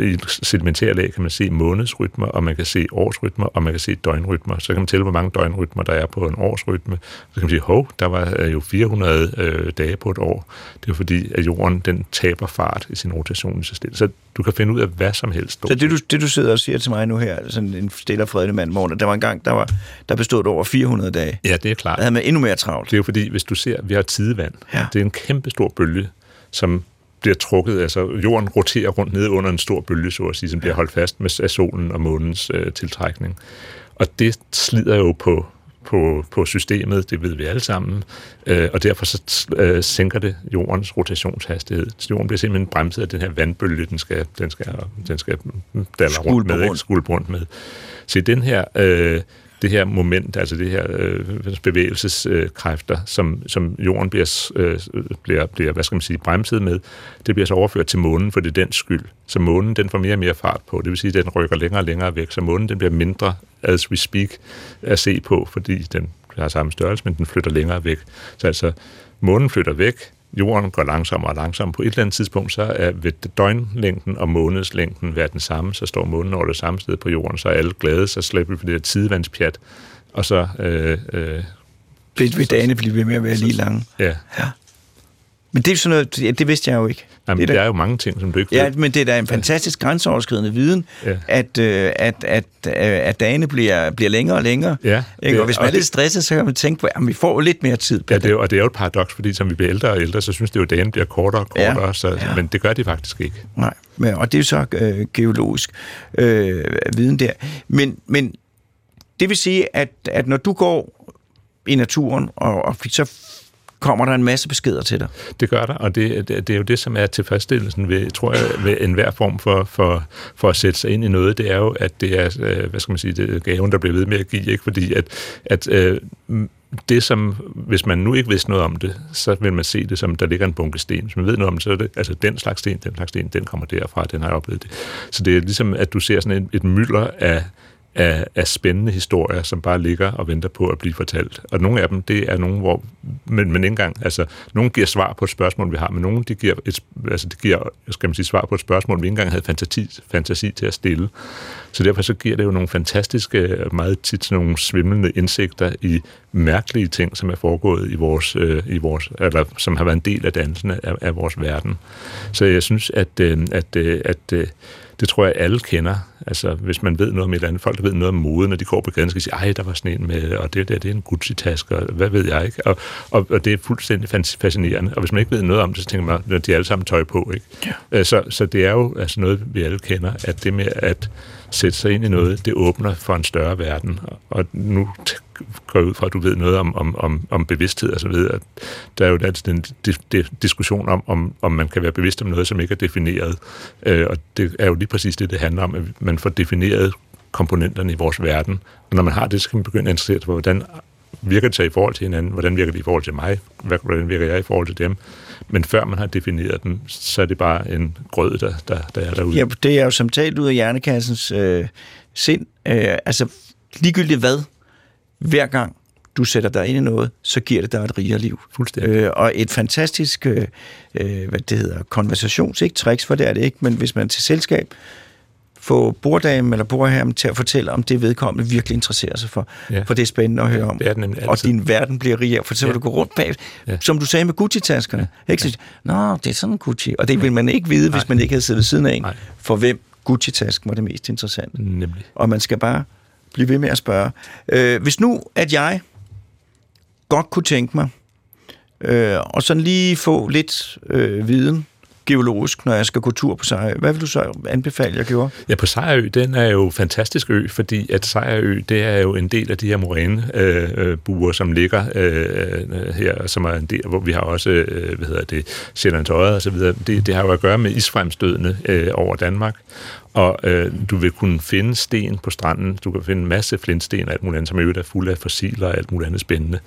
i sedimentære lag kan man se månedsrytmer, og man kan se årsrytmer, og man kan se døgnrytmer. Så kan man tælle, hvor mange døgnrytmer der er på en årsrytme. Så kan man sige, hov, der var øh, jo 400 øh, dage på et år. Det er fordi, at jorden den taber fart i sin rotation i sig selv. Så du kan finde ud af hvad som helst. Så det du, det, du sidder og siger til mig nu her, sådan en stille og fredelig mand, morgen, der var en gang, der, var, der bestod over 400 dage. Ja, det er klart. Der havde man endnu mere travlt. Det er jo fordi, hvis du ser, vi har tidevand. Ja. Det er en kæmpe stor bølge, som bliver trukket, altså jorden roterer rundt ned under en stor bølge, så at sige, som bliver holdt fast med af solen og månens øh, tiltrækning. Og det slider jo på på, på systemet, det ved vi alle sammen, øh, og derfor så øh, sænker det jordens rotationshastighed. Så jorden bliver simpelthen bremset af den her vandbølge, den skal, den skal, den skal dalle rundt med, ikke? rundt med. Så den her øh, det her moment, altså det her øh, bevægelseskræfter, som, som jorden bliver, øh, bliver, bliver, hvad skal man sige, bremset med, det bliver så overført til månen, for det er den skyld. Så månen, den får mere og mere fart på. Det vil sige, at den rykker længere og længere væk, så månen, den bliver mindre, as we speak, at se på, fordi den har samme størrelse, men den flytter længere væk. Så altså, månen flytter væk, jorden går langsommere og langsommere. På et eller andet tidspunkt, så er ved døgnlængden og månedslængden være den samme, så står månen over det samme sted på jorden, så er alle glade, så slipper vi for det her tidevandspjat, og så... Øh, øh, vil dagene blive ved med at være lige lange. Ja. ja. Men det er sådan noget, det, det vidste jeg jo ikke. Jamen, det er, der, der er jo mange ting, som du ikke ved. Ja, men det er da en fantastisk grænseoverskridende viden, ja. at, øh, at, at, øh, at dagene bliver, bliver længere og længere. Ja, ikke? Og hvis man er lidt stresset, så kan man tænke på, at vi får lidt mere tid på ja, det. Er, og det er jo et paradoks, fordi som vi bliver ældre og ældre, så synes det jo, at dagen bliver kortere og kortere, ja. Så, ja. men det gør de faktisk ikke. Nej, men, og det er jo så øh, geologisk øh, viden der. Men, men det vil sige, at, at når du går i naturen, og, og så kommer der en masse beskeder til dig. Det gør der, og det, det, det er jo det, som er tilfredsstillelsen ved, tror jeg, ved enhver form for, for, for at sætte sig ind i noget. Det er jo, at det er, øh, hvad skal man sige, det er gaven, der bliver ved med at give, ikke? fordi at, at øh, det som, hvis man nu ikke vidste noget om det, så vil man se det som, der ligger en bunke sten. Hvis man ved noget om det, så er det, altså den slags sten, den slags sten, den kommer derfra, den har jeg oplevet det. Så det er ligesom, at du ser sådan et, et mylder af af, af spændende historier, som bare ligger og venter på at blive fortalt. Og nogle af dem, det er nogle, hvor, men, men ikke engang, altså, nogle giver svar på et spørgsmål, vi har, men nogle, de giver, et, altså, de giver, skal man sige, svar på et spørgsmål, vi ikke engang havde fantasi, fantasi til at stille. Så derfor så giver det jo nogle fantastiske, meget tit sådan nogle svimlende indsigter i mærkelige ting, som er foregået i vores, øh, i vores eller som har været en del af dansen af, af vores verden. Så jeg synes, at, øh, at, øh, at, at det tror jeg, alle kender. Altså, hvis man ved noget om et eller andet, folk der ved noget om mode, når de går på gaden, skal sige, ej, der var sådan en med, og det der, det er en Gucci-taske, og hvad ved jeg, ikke? Og, og, og det er fuldstændig fascinerende. Og hvis man ikke ved noget om det, så tænker man, at de er alle sammen tøj på, ikke? Ja. Øh, så, så det er jo altså noget, vi alle kender, at det med at sætte sig ind i noget, det åbner for en større verden. Og nu går jeg ud fra, at du ved noget om, om, om, om bevidsthed og så videre. Der er jo altid en diskussion om, om, om man kan være bevidst om noget, som ikke er defineret. Øh, og det er jo lige præcis det, det handler om, at man får defineret komponenterne i vores verden. Og når man har det, så kan man begynde at interessere sig for, hvordan virker det sig i forhold til hinanden? Hvordan virker det i forhold til mig? Hvordan virker jeg i forhold til dem? Men før man har defineret dem, så er det bare en grød, der, der, der er derude. Ja, det er jo som talt ud af hjernekassens øh, sind. Øh, altså, ligegyldigt hvad, hver gang du sætter dig ind i noget, så giver det dig et rigere liv. Fuldstændig. Øh, og et fantastisk, øh, øh hvad det hedder, konversations, ikke tricks, for det er det ikke, men hvis man til selskab få borddamen eller bordherren til at fortælle om det vedkommende virkelig interesserer sig for. Ja. For det er spændende at høre om. Ja, det og din verden bliver rigere, for så vil ja. du gå rundt bag, ja. som du sagde med Gucci-taskerne. Ikke? Ja. Nå, det er sådan en Gucci. Og det vil man ikke vide, Nej. hvis man ikke havde siddet ved siden af en, Nej. for hvem Gucci-tasken var det mest interessante. Nemlig. Og man skal bare blive ved med at spørge. Øh, hvis nu, at jeg godt kunne tænke mig, øh, og sådan lige få lidt øh, viden geologisk, når jeg skal gå tur på Sejrø. Hvad vil du så anbefale, jeg gjorde? Ja, på Sejrø, den er jo fantastisk ø, fordi at Sejrø, det er jo en del af de her morænebuer, øh, som ligger øh, her, som er en del, hvor vi har også, øh, hvad hedder det, Sjællands Øje og så videre. Det, det har jo at gøre med isfremstødene øh, over Danmark, og øh, du vil kunne finde sten på stranden, du kan finde en masse flintsten og alt muligt andet, som er fuld af fossiler og alt muligt andet spændende.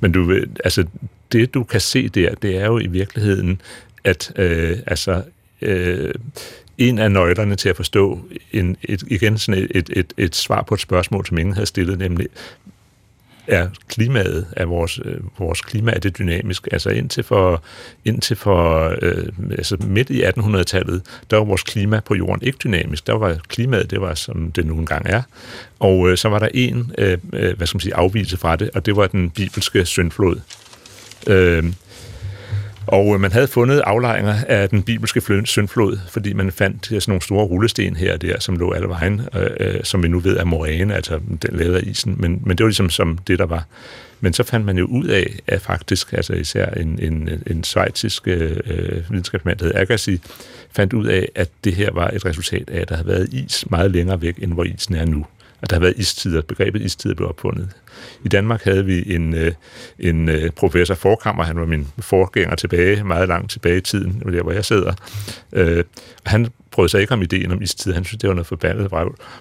Men du vil, altså, det du kan se der, det er jo i virkeligheden at øh, altså, øh, en af nøglerne til at forstå en, et, igen sådan et, et, et, et svar på et spørgsmål, som ingen havde stillet, nemlig er klimaet, er vores, øh, vores klima, er det dynamisk? Altså indtil for, indtil for øh, altså midt i 1800-tallet, der var vores klima på jorden ikke dynamisk. Der var klimaet, det var som det nu engang er. Og øh, så var der en, øh, øh hvad skal man sige, afvielse fra det, og det var den bibelske syndflod. Øh, og øh, man havde fundet aflejringer af den bibelske syndflod, fordi man fandt øh, sådan nogle store rullesten her og der, som lå alle vejen, øh, øh, som vi nu ved er moræne, altså den lavet af isen. Men, men det var ligesom som det, der var. Men så fandt man jo ud af, at faktisk, altså især en, en, en svejtisk øh, videnskabsmand, der hed Agassi, fandt ud af, at det her var et resultat af, at der havde været is meget længere væk, end hvor isen er nu at der har været istider. Begrebet istider blev opfundet. I Danmark havde vi en, øh, en øh, professor Forkammer, han var min forgænger tilbage, meget langt tilbage i tiden, der hvor jeg sidder. Øh, han prøvede sig ikke om ideen om istid. Han synes, det var noget forbandet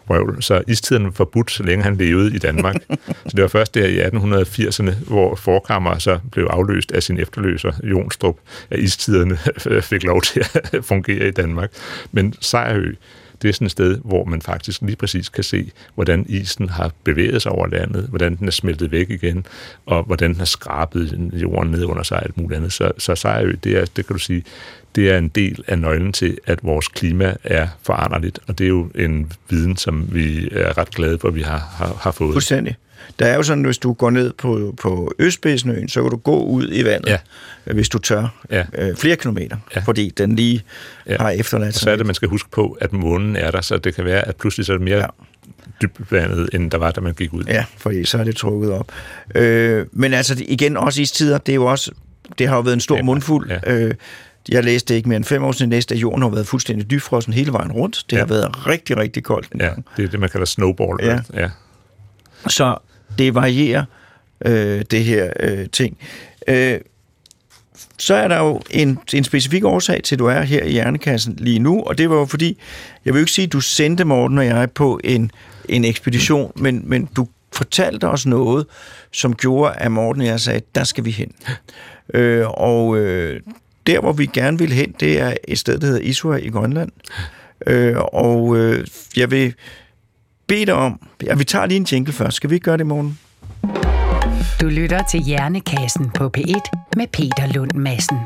vrøvl. Så istiden var forbudt, så længe han levede i Danmark. så det var først der i 1880'erne, hvor Forkammer så blev afløst af sin efterløser, Jonstrup, at istiderne fik lov til at fungere i Danmark. Men Sejrø, det er sådan et sted, hvor man faktisk lige præcis kan se, hvordan isen har bevæget sig over landet, hvordan den er smeltet væk igen, og hvordan den har skrabet jorden ned under sig alt muligt andet. Så, så Sejrø, det, er, det kan du sige, det er en del af nøglen til, at vores klima er foranderligt, og det er jo en viden, som vi er ret glade for, at vi har, har, har fået. Fuldstændig. Der er jo sådan, hvis du går ned på, på Østspidsnøen, så kan du gå ud i vandet, ja. hvis du tør, ja. øh, flere kilometer, ja. fordi den lige ja. har efterladt sig. så er det, man skal huske på, at månen er der, så det kan være, at pludselig så er det mere ja dybvandet, end der var, da man gik ud. Ja, fordi så er det trukket op. Øh, men altså igen, også istider, det er jo også, det har jo været en stor ja, mundfuld. Ja. Øh, jeg læste ikke mere end fem år siden, næste, at jorden har været fuldstændig dybfrossen hele vejen rundt. Det ja. har været rigtig, rigtig koldt. Ja, det er det, man kalder snowball. Ja. ja. Så det varierer, øh, det her øh, ting. Øh, så er der jo en, en specifik årsag til, at du er her i Hjernekassen lige nu, og det var jo fordi, jeg vil ikke sige, at du sendte Morten og jeg på en, en ekspedition, men, men du fortalte os noget, som gjorde, at Morten og jeg sagde, der skal vi hen. Øh, og øh, der, hvor vi gerne vil hen, det er et sted, der hedder Isua i Grønland. Øh, og øh, jeg vil bede dig om... Ja, vi tager lige en jingle først. Skal vi ikke gøre det i morgen? Du lytter til Hjernekassen på P1 med Peter Lund Madsen.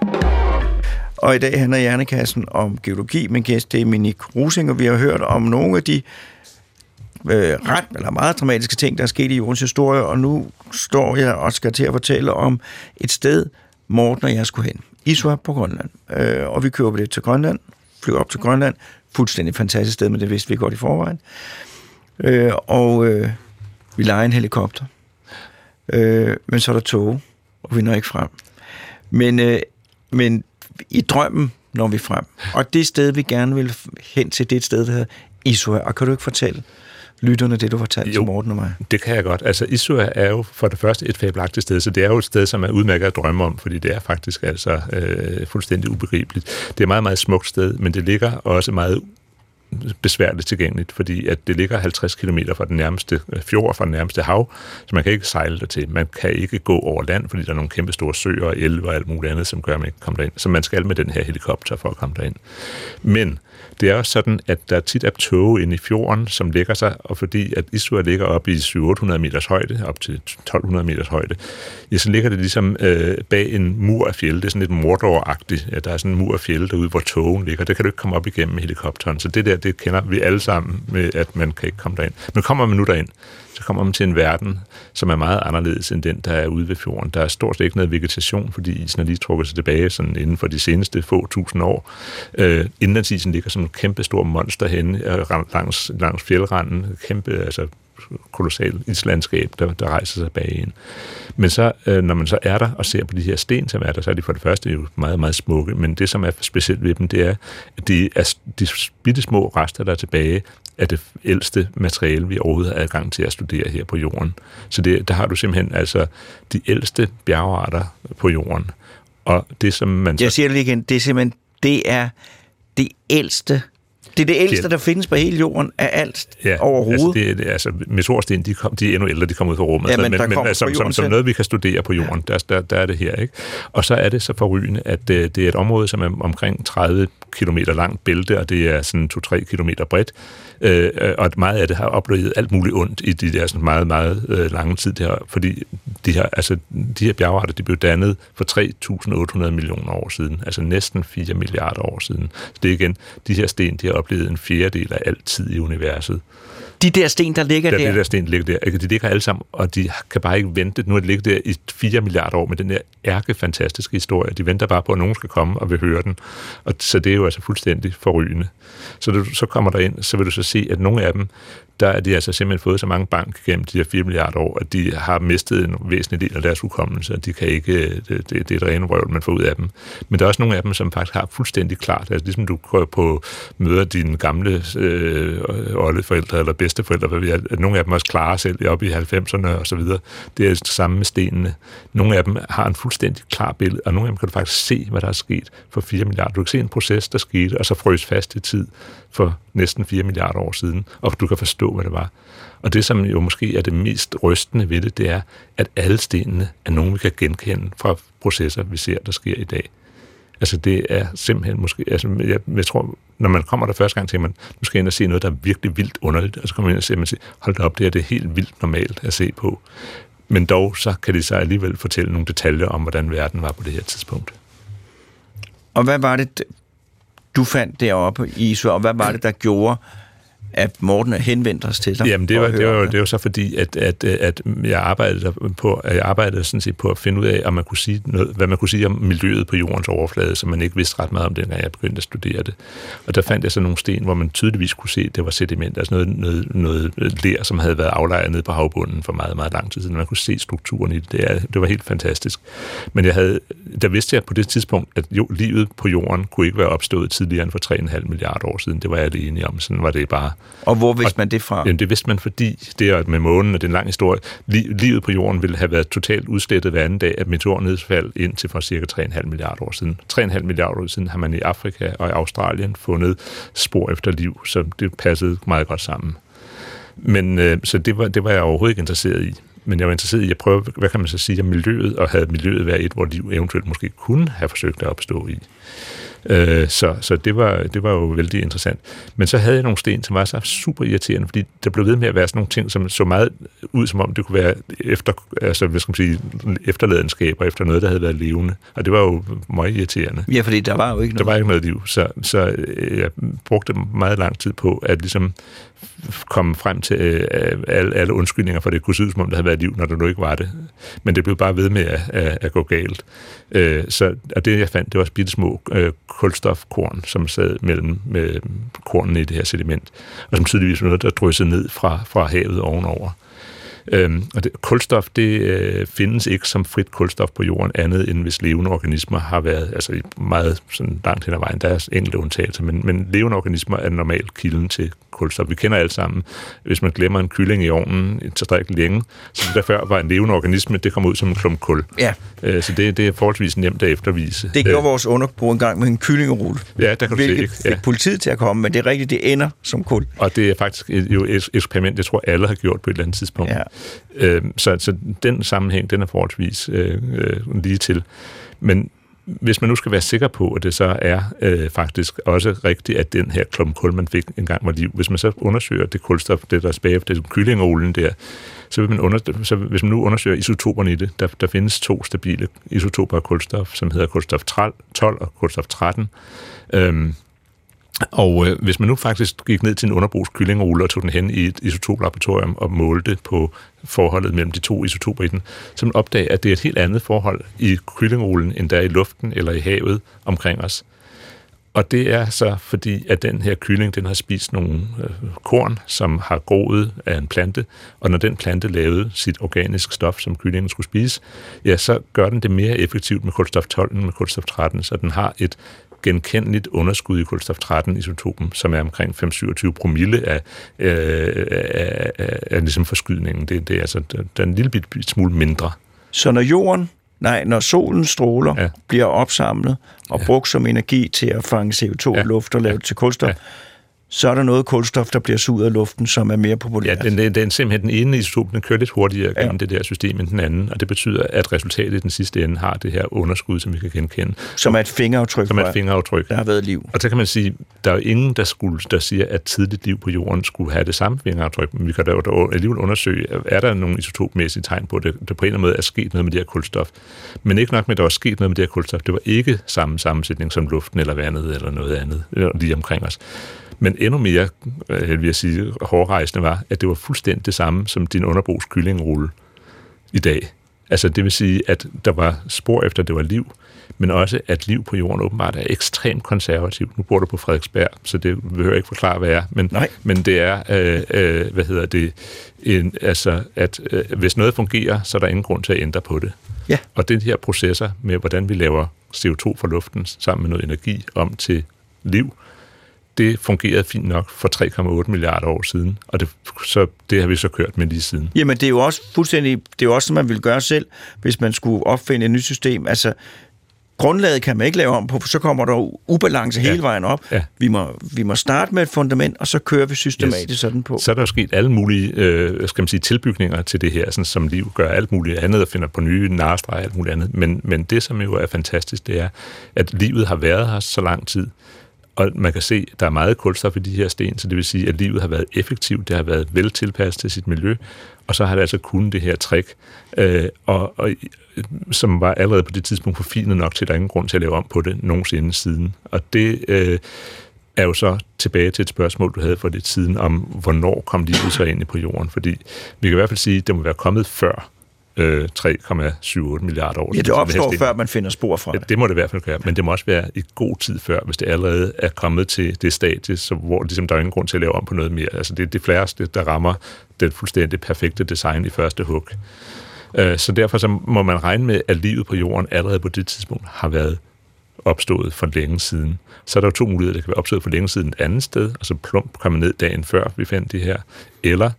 Og i dag handler Hjernekassen om geologi. Min gæst det er Minik Rusing, og vi har hørt om nogle af de øh, ret eller meget dramatiske ting, der er sket i jordens historie, og nu står jeg og skal til at fortælle om et sted, Morten og jeg skulle hen. Isua på Grønland. Øh, og vi kører billet til Grønland, flyver op til Grønland. Fuldstændig fantastisk sted, men det vidste vi godt i forvejen. Øh, og øh, vi leger en helikopter. Øh, men så er der tog, og vi når ikke frem. Men, øh, men i drømmen når vi frem. Og det sted, vi gerne vil hen til, det er et sted, der hedder Isua. Og kan du ikke fortælle lytterne det, du fortalte til Morten og mig? det kan jeg godt. Altså, Isua er jo for det første et fabelagtigt sted, så det er jo et sted, som er udmærket at drømme om, fordi det er faktisk altså øh, fuldstændig ubegribeligt. Det er et meget, meget smukt sted, men det ligger også meget besværligt tilgængeligt, fordi at det ligger 50 km fra den nærmeste øh, fjord, fra den nærmeste hav, så man kan ikke sejle der til. Man kan ikke gå over land, fordi der er nogle kæmpe store søer og elve og alt muligt andet, som gør, at man ikke kommer derind. Så man skal med den her helikopter for at komme derind. Men det er også sådan, at der tit er tåge inde i fjorden, som ligger sig, og fordi at Isua ligger op i 700-800 meters højde, op til 1200 meters højde, ja, så ligger det ligesom øh, bag en mur af fjelde. Det er sådan lidt mordoragtigt. Ja, der er sådan en mur af fjelde derude, hvor tågen ligger. Det kan du ikke komme op igennem med helikopteren. Så det der, det kender vi alle sammen med, at man kan ikke komme derind. Men kommer man nu derind, så kommer man til en verden, som er meget anderledes end den, der er ude ved fjorden. Der er stort set ikke noget vegetation, fordi isen har lige trukket sig tilbage sådan inden for de seneste få tusind år. Øh, indlandsisen ligger som en kæmpe stor monster henne øh, langs, langs fjeldranden. Kæmpe, altså kolossalt islandskab, der, der rejser sig bag ind. Men så, øh, når man så er der og ser på de her sten, som er der, så er de for det første jo meget, meget smukke, men det, som er specielt ved dem, det er, at de, er, de bitte små rester, der er tilbage, er det ældste materiale, vi overhovedet har adgang til at studere her på jorden. Så det, der har du simpelthen altså de ældste bjergarter på jorden. Og det, som man... Så... Jeg siger det lige igen, det er simpelthen, det er det ældste det er det ældste, der findes på hele jorden af alt ja, overhovedet. Altså, det, altså meteorsten, de, kom, de er endnu ældre, de kommer ud fra rummet. Ja, men, men, men som, som, som noget, vi kan studere på jorden, der, der, der er det her. Ikke? Og så er det så forrygende, at det, øh, det er et område, som er omkring 30 km langt bælte, og det er sådan 2-3 km bredt. Øh, og meget af det har oplevet alt muligt ondt i de der sådan meget, meget øh, lange tid der, fordi de her, altså, de her bjergarter, de blev dannet for 3.800 millioner år siden, altså næsten 4 milliarder år siden. Så det er igen, de her sten, de har oplevet en fjerdedel af al tid i universet. De der sten, der ligger der? De der sten, der ligger der. De ligger alle sammen, og de kan bare ikke vente. Nu er det ligget der i 4 milliarder år med den der ærke fantastiske historie. De venter bare på, at nogen skal komme og vil høre den. Og så det er jo altså fuldstændig forrygende. Så du så kommer der ind, så vil du så se, at nogle af dem, der er de altså simpelthen fået så mange bank gennem de her 4 milliarder år, at de har mistet en væsentlig del af deres hukommelse, og de kan ikke, det, det, det er et rene røvl, man får ud af dem. Men der er også nogle af dem, som faktisk har fuldstændig klart, altså ligesom du går på møder dine gamle øh, oldeforældre eller bedsteforældre, at nogle af dem også klarer selv op i 90'erne og så videre. Det er det samme med stenene. Nogle af dem har en fuldstændig klar billede, og nogle af dem kan du faktisk se, hvad der er sket for 4 milliarder. Du kan se en proces, der skete, og så frøs fast i tid for næsten 4 milliarder år siden, og du kan forstå, hvad det var. Og det, som jo måske er det mest rystende ved det, det er, at alle stenene er nogen, vi kan genkende fra processer, vi ser, der sker i dag. Altså det er simpelthen måske, altså jeg, jeg tror, når man kommer der første gang, tænker man, nu skal jeg ind og se noget, der er virkelig vildt underligt, og så kommer man ind og ser, man siger, hold da op, det er det helt vildt normalt at se på. Men dog, så kan det så alligevel fortælle nogle detaljer om, hvordan verden var på det her tidspunkt. Og hvad var det, du fandt deroppe i Isø, og hvad var det, der gjorde, at Morten henvendte os til dig? Jamen, det var, det var, det var så fordi, at, at, at jeg arbejdede på, jeg arbejdede sådan set på at finde ud af, om man kunne sige noget, hvad man kunne sige om miljøet på jordens overflade, som man ikke vidste ret meget om, dengang jeg begyndte at studere det. Og der fandt jeg så nogle sten, hvor man tydeligvis kunne se, at det var sediment, altså noget, noget, noget ler, som havde været aflejret nede på havbunden for meget, meget lang tid siden. Man kunne se strukturen i det. Det, er, det var helt fantastisk. Men jeg havde, der vidste jeg på det tidspunkt, at jo, livet på jorden kunne ikke være opstået tidligere end for 3,5 milliarder år siden. Det var jeg alene om. Sådan var det bare. Og hvor vidste man det fra? Jamen, det vidste man, fordi det er med månen, og det er en lang historie. Livet på jorden ville have været totalt udslettet hver anden dag af meteornedsfald indtil for cirka 3,5 milliarder år siden. 3,5 milliarder år siden har man i Afrika og i Australien fundet spor efter liv, så det passede meget godt sammen. Men øh, så det var, det var jeg overhovedet ikke interesseret i. Men jeg var interesseret i at prøve, hvad kan man så sige om miljøet, og havde miljøet været et, hvor liv eventuelt måske kunne have forsøgt at opstå i. Øh, så så det, var, det var jo vældig interessant. Men så havde jeg nogle sten, som var så super irriterende, fordi der blev ved med at være sådan nogle ting, som så meget ud, som om det kunne være efter, altså, hvad skal man sige, efterladenskaber efter noget, der havde været levende. Og det var jo meget irriterende. Ja, fordi der var jo ikke Der noget. var ikke noget liv, så, så øh, jeg brugte meget lang tid på at ligesom komme frem til øh, alle, alle undskyldninger for det kunne se ud, som om der havde været liv, når der nu ikke var det. Men det blev bare ved med at, at, at gå galt. Øh, så, og det jeg fandt, det var bitte små øh, kulstofkorn, som sad mellem med kornene i det her sediment, og som tydeligvis var noget, der dryssede ned fra, fra havet ovenover. Øhm, og det, kulstof, det øh, findes ikke som frit kulstof på jorden, andet end hvis levende organismer har været, altså meget sådan langt hen ad vejen, der er enkelte undtagelser, men, men levende organismer er normalt kilden til kulstof. Vi kender alle sammen, hvis man glemmer en kylling i ovnen tilstrækkeligt længe, så det der før var en levende organisme, det kommer ud som en klump kul. Ja, Øh, så det, det er forholdsvis nemt at eftervise. det gjorde vores underbo en gang med en kyllingerulle. Ja, der kan du se, Hvilket ikke? fik Ja. politiet til at komme, men det er rigtigt, det ender som kul. Og det er faktisk et, jo et eksperiment, jeg tror, alle har gjort på et eller andet tidspunkt. Ja. Øh, så, så den sammenhæng, den er forholdsvis øh, øh, lige til. Men hvis man nu skal være sikker på, at det så er øh, faktisk også rigtigt, at den her klump kul, man fik engang var liv, hvis man så undersøger det kulstof, det der er tilbage efter kyllingeolen der, så, vil man under, så hvis man nu undersøger isotoperne i det, der, der findes to stabile isotoper af kulstof, som hedder kulstof 12 og kulstof 13. Øhm, og øh, hvis man nu faktisk gik ned til en underbrugs kyllingerulle og tog den hen i et isotoplaboratorium og målte på forholdet mellem de to isotoper i den, så man opdage, at det er et helt andet forhold i kyllingerullen, end der er i luften eller i havet omkring os. Og det er så fordi, at den her kylling, den har spist nogle øh, korn, som har groet af en plante, og når den plante lavede sit organisk stof, som kyllingen skulle spise, ja, så gør den det mere effektivt med kulstof 12 end med kulstof 13, så den har et genkendeligt underskud i kulstof 13 isotopen, som er omkring 5-27 promille af, øh, af, af, af ligesom forskydningen. Det, det er altså den er en lille bit, bit smule mindre. Så når jorden, nej, når solens stråler Ja. ja. bliver opsamlet og ja. brugt som energi til at fange CO2 Ja. ja. luft og lave det til kulstof, Ja. Ja. så er der noget kulstof, der bliver suget af luften, som er mere Ja, populært. den, den, den simpelthen den ene isotop, den kører lidt hurtigere gennem Ja. det der system end den anden, og det betyder, at resultatet i den sidste ende har det her underskud, som vi kan genkende, som er et fingeraftryk, som er et fingeraftryk. der har været liv. Og så kan man sige, der er jo ingen, der, skulle, der siger, at tidligt liv på jorden skulle have det samme fingeraftryk, men vi kan da alligevel undersøge, er der nogle isotopmæssige tegn på, at det, der på en eller anden måde er sket noget med det her kulstof. Men ikke nok med, at der var sket noget med det her kulstof, det var ikke samme sammensætning som luften eller vandet eller noget andet eller lige omkring os. Men endnu mere, vil jeg sige, hårdrejsende var, at det var fuldstændig det samme som din underbrugs kyllingrulle i dag. Altså det vil sige, at der var spor efter, at det var liv, men også at liv på jorden åbenbart er ekstremt konservativt. Nu bor du på Frederiksberg, så det behøver jeg ikke forklare, hvad er. Men, Nej. men det er, øh, øh, hvad hedder det, en, altså, at øh, hvis noget fungerer, så er der ingen grund til at ændre på det. Ja. Og den her processer med, hvordan vi laver CO2 fra luften sammen med noget energi om til liv, det fungerede fint nok for 3,8 milliarder år siden, og det, så, det har vi så kørt med lige siden. Jamen, det er jo også fuldstændig, det er jo også, som man ville gøre selv, hvis man skulle opfinde et nyt system. Altså, grundlaget kan man ikke lave om på, for så kommer der ubalance Ja. hele vejen op. Ja. Vi, må, vi må starte med et fundament, og så kører vi systematisk Yes. sådan på. Så er der jo sket alle mulige øh, skal man sige, tilbygninger til det her, sådan som liv gør alt muligt andet og finder på nye narestreger og alt muligt andet. Men, men det, som jo er fantastisk, det er, at livet har været her så lang tid, og man kan se, at der er meget kulstof i de her sten, så det vil sige, at livet har været effektivt, det har været vel tilpasset til sit miljø, og så har det altså kun det her trick, øh, og, og, som var allerede på det tidspunkt forfinet nok til, at der er ingen grund til at lave om på det nogensinde siden. Og det øh, er jo så tilbage til et spørgsmål, du havde for lidt siden, om hvornår kom livet så ind på jorden. Fordi vi kan i hvert fald sige, at det må være kommet før øh, 3,78 milliarder år. Ja, det opstår før man finder spor fra Ja, det. det må det i hvert fald gøre, men det må også være i god tid før, hvis det allerede er kommet til det stadie, så, hvor ligesom, der er ingen grund til at lave om på noget mere. Altså, det er det flæreste, der rammer det fuldstændig perfekte design i første hug. Øh, Så derfor så må man regne med, at livet på jorden allerede på det tidspunkt har været opstået for længe siden. Så er der jo to muligheder. Det kan være opstået for længe siden et andet sted, og så plump komme ned dagen før vi fandt det her. Eller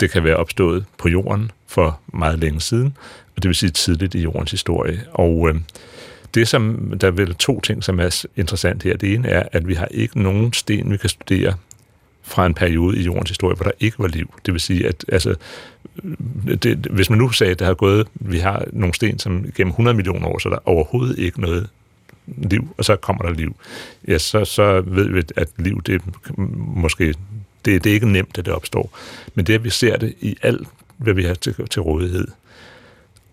det kan være opstået på jorden for meget længe siden, og det vil sige tidligt i jordens historie. Og øh, det, som der er vel to ting, som er interessant her. Det ene er, at vi har ikke nogen sten, vi kan studere fra en periode i jordens historie, hvor der ikke var liv. Det vil sige, at altså, øh, det, hvis man nu sagde, at der har gået, vi har nogle sten, som gennem 100 millioner år, så er der overhovedet ikke noget liv, og så kommer der liv. Ja, så, så ved vi, at liv, det måske, det, det er ikke nemt, at det opstår. Men det, at vi ser det i alt, hvad vi har til, til rådighed,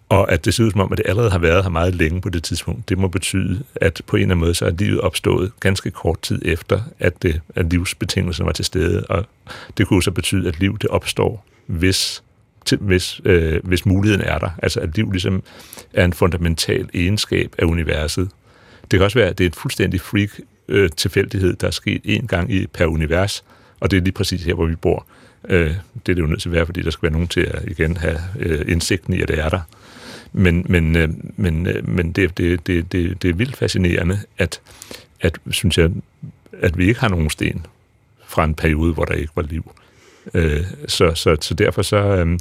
og at det ser ud som om, at det allerede har været her meget længe på det tidspunkt, det må betyde, at på en eller anden måde, så er livet opstået ganske kort tid efter, at, det, at livsbetingelserne var til stede. Og det kunne så betyde, at liv det opstår, hvis, til, hvis, øh, hvis muligheden er der. Altså at liv ligesom er en fundamental egenskab af universet. Det kan også være, at det er en fuldstændig freak øh, tilfældighed, der er sket en gang i per univers, og det er lige præcis her, hvor vi bor. Øh, det er det jo nødt til at være, fordi der skal være nogen til at igen have øh, indsigten i, at det er der. Men, men, øh, men, øh, men det, det, det, det, det er vildt fascinerende, at, at, synes jeg, at vi ikke har nogen sten fra en periode, hvor der ikke var liv. Øh, så, så, så derfor så, øh,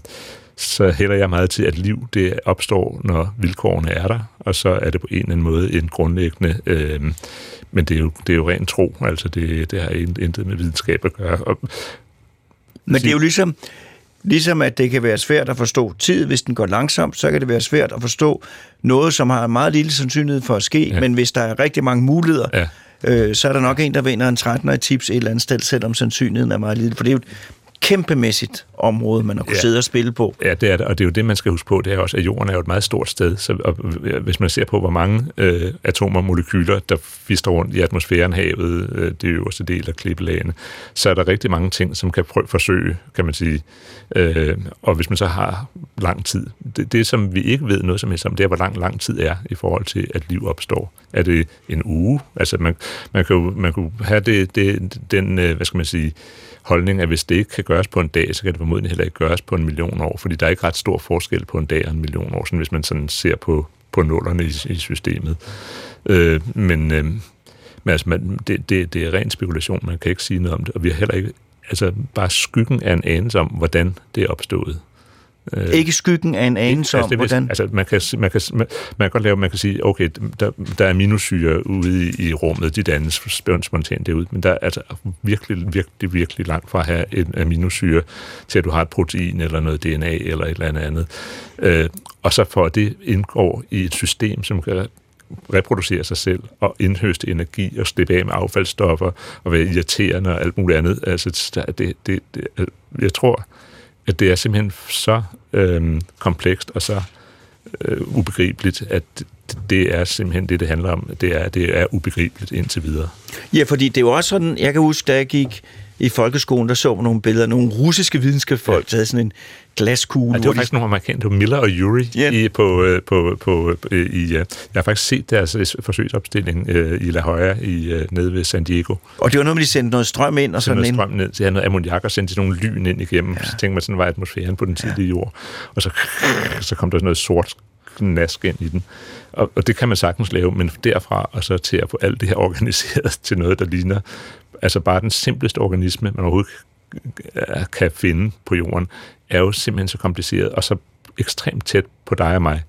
så hælder jeg meget til, at liv det opstår, når vilkårene er der, og så er det på en eller anden måde en grundlæggende... Øh, men det er jo, det er jo ren tro, altså det, det har intet med videnskab at gøre. Og, men det er jo ligesom, Ligesom at det kan være svært at forstå tid, hvis den går langsomt, så kan det være svært at forstå noget, som har meget lille sandsynlighed for at ske, ja. men hvis der er rigtig mange muligheder, ja. øh, så er der nok en, der vinder en 13'er tips et eller andet sted, selvom sandsynligheden er meget lille. For det er jo kæmpemæssigt område, man har kunnet ja. sidde og spille på. Ja, det er det, og det er jo det, man skal huske på, det er også, at jorden er jo et meget stort sted, så og, hvis man ser på, hvor mange øh, atomer og molekyler, der fister rundt i atmosfæren, havet, øh, det øverste del af klippelagene, så er der rigtig mange ting, som kan prøve, forsøge, kan man sige. Øh, og hvis man så har lang tid, det, det som vi ikke ved noget som helst om, det er, hvor lang lang tid er i forhold til, at liv opstår. Er det en uge? Altså, man, man, kan, jo, man kunne have det, det, den, øh, hvad skal man sige, holdning, at hvis det ikke kan gøres på en dag, så kan det formodentlig heller ikke gøres på en million år, fordi der er ikke ret stor forskel på en dag og en million år, sådan hvis man sådan ser på, på nullerne i, i systemet. Øh, men øh, men altså, man, det, det, det er ren spekulation, man kan ikke sige noget om det, og vi har heller ikke, altså bare skyggen af en anelse om, hvordan det er opstået. Øh, ikke skyggen af en anelse altså, om, hvordan... Altså, man kan, man, kan, man, man kan godt lave, man kan sige, okay, der, der er minusyre ude i, i rummet, de dannes spontant derud, men der er altså virkelig, virkelig, virkelig langt fra at have en aminosyre til, at du har et protein eller noget DNA eller et eller andet. Øh, og så for at det indgår i et system, som kan reproducere sig selv og indhøste energi og slippe af med affaldsstoffer og være irriterende og alt muligt andet. Altså, det, det, det, jeg tror, at det er simpelthen så øh, komplekst og så øh, ubegribeligt, at det er simpelthen det, det handler om. Det er, det er ubegribeligt indtil videre. Ja, fordi det er jo også sådan, jeg kan huske, da jeg gik i folkeskolen, der så man nogle billeder nogle russiske videnskabsfolk, der havde sådan en glaskugle. Ja, det var faktisk nogle amerikanere, Miller og Urey yeah. i, på, øh, på, på, øh, i, jeg har faktisk set deres øh, forsøgsopstilling i La Jolla i, nede ved San Diego. Og det var noget med, de sendte noget strøm ind og sådan noget ind. strøm ned, så jeg noget ammoniak og sendte nogle lyn ind igennem. Ja. Så tænkte man, sådan var atmosfæren på den tidlige jord. Og så, så kom der sådan noget sort nask ind i den. Og, og det kan man sagtens lave, men derfra og så til at få alt det her organiseret til noget, der ligner altså bare den simpleste organisme, man overhovedet kan finde på jorden, er jo simpelthen så kompliceret, og så ekstremt tæt på dig og mig,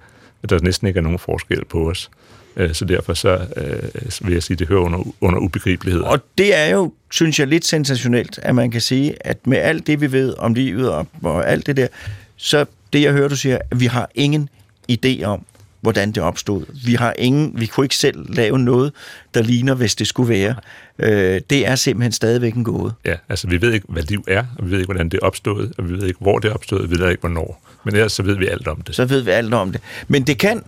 at der næsten ikke er nogen forskel på os. Øh, så derfor så øh, vil jeg sige, at det hører under, under ubegribelighed. Og det er jo, synes jeg, lidt sensationelt, at man kan sige, at med alt det, vi ved om livet og, og alt det der, så det, jeg hører, du siger, at vi har ingen idé om, hvordan det opstod. Vi har ingen, vi kunne ikke selv lave noget, der ligner, hvis det skulle være. Øh, det er simpelthen stadigvæk en gåde. Ja, altså vi ved ikke, hvad liv er, og vi ved ikke, hvordan det er opstået, og vi ved ikke, hvor det er opstået, og vi ved ikke, hvornår. Men ellers så ved vi alt om det. Så ved vi alt om det. Men det kan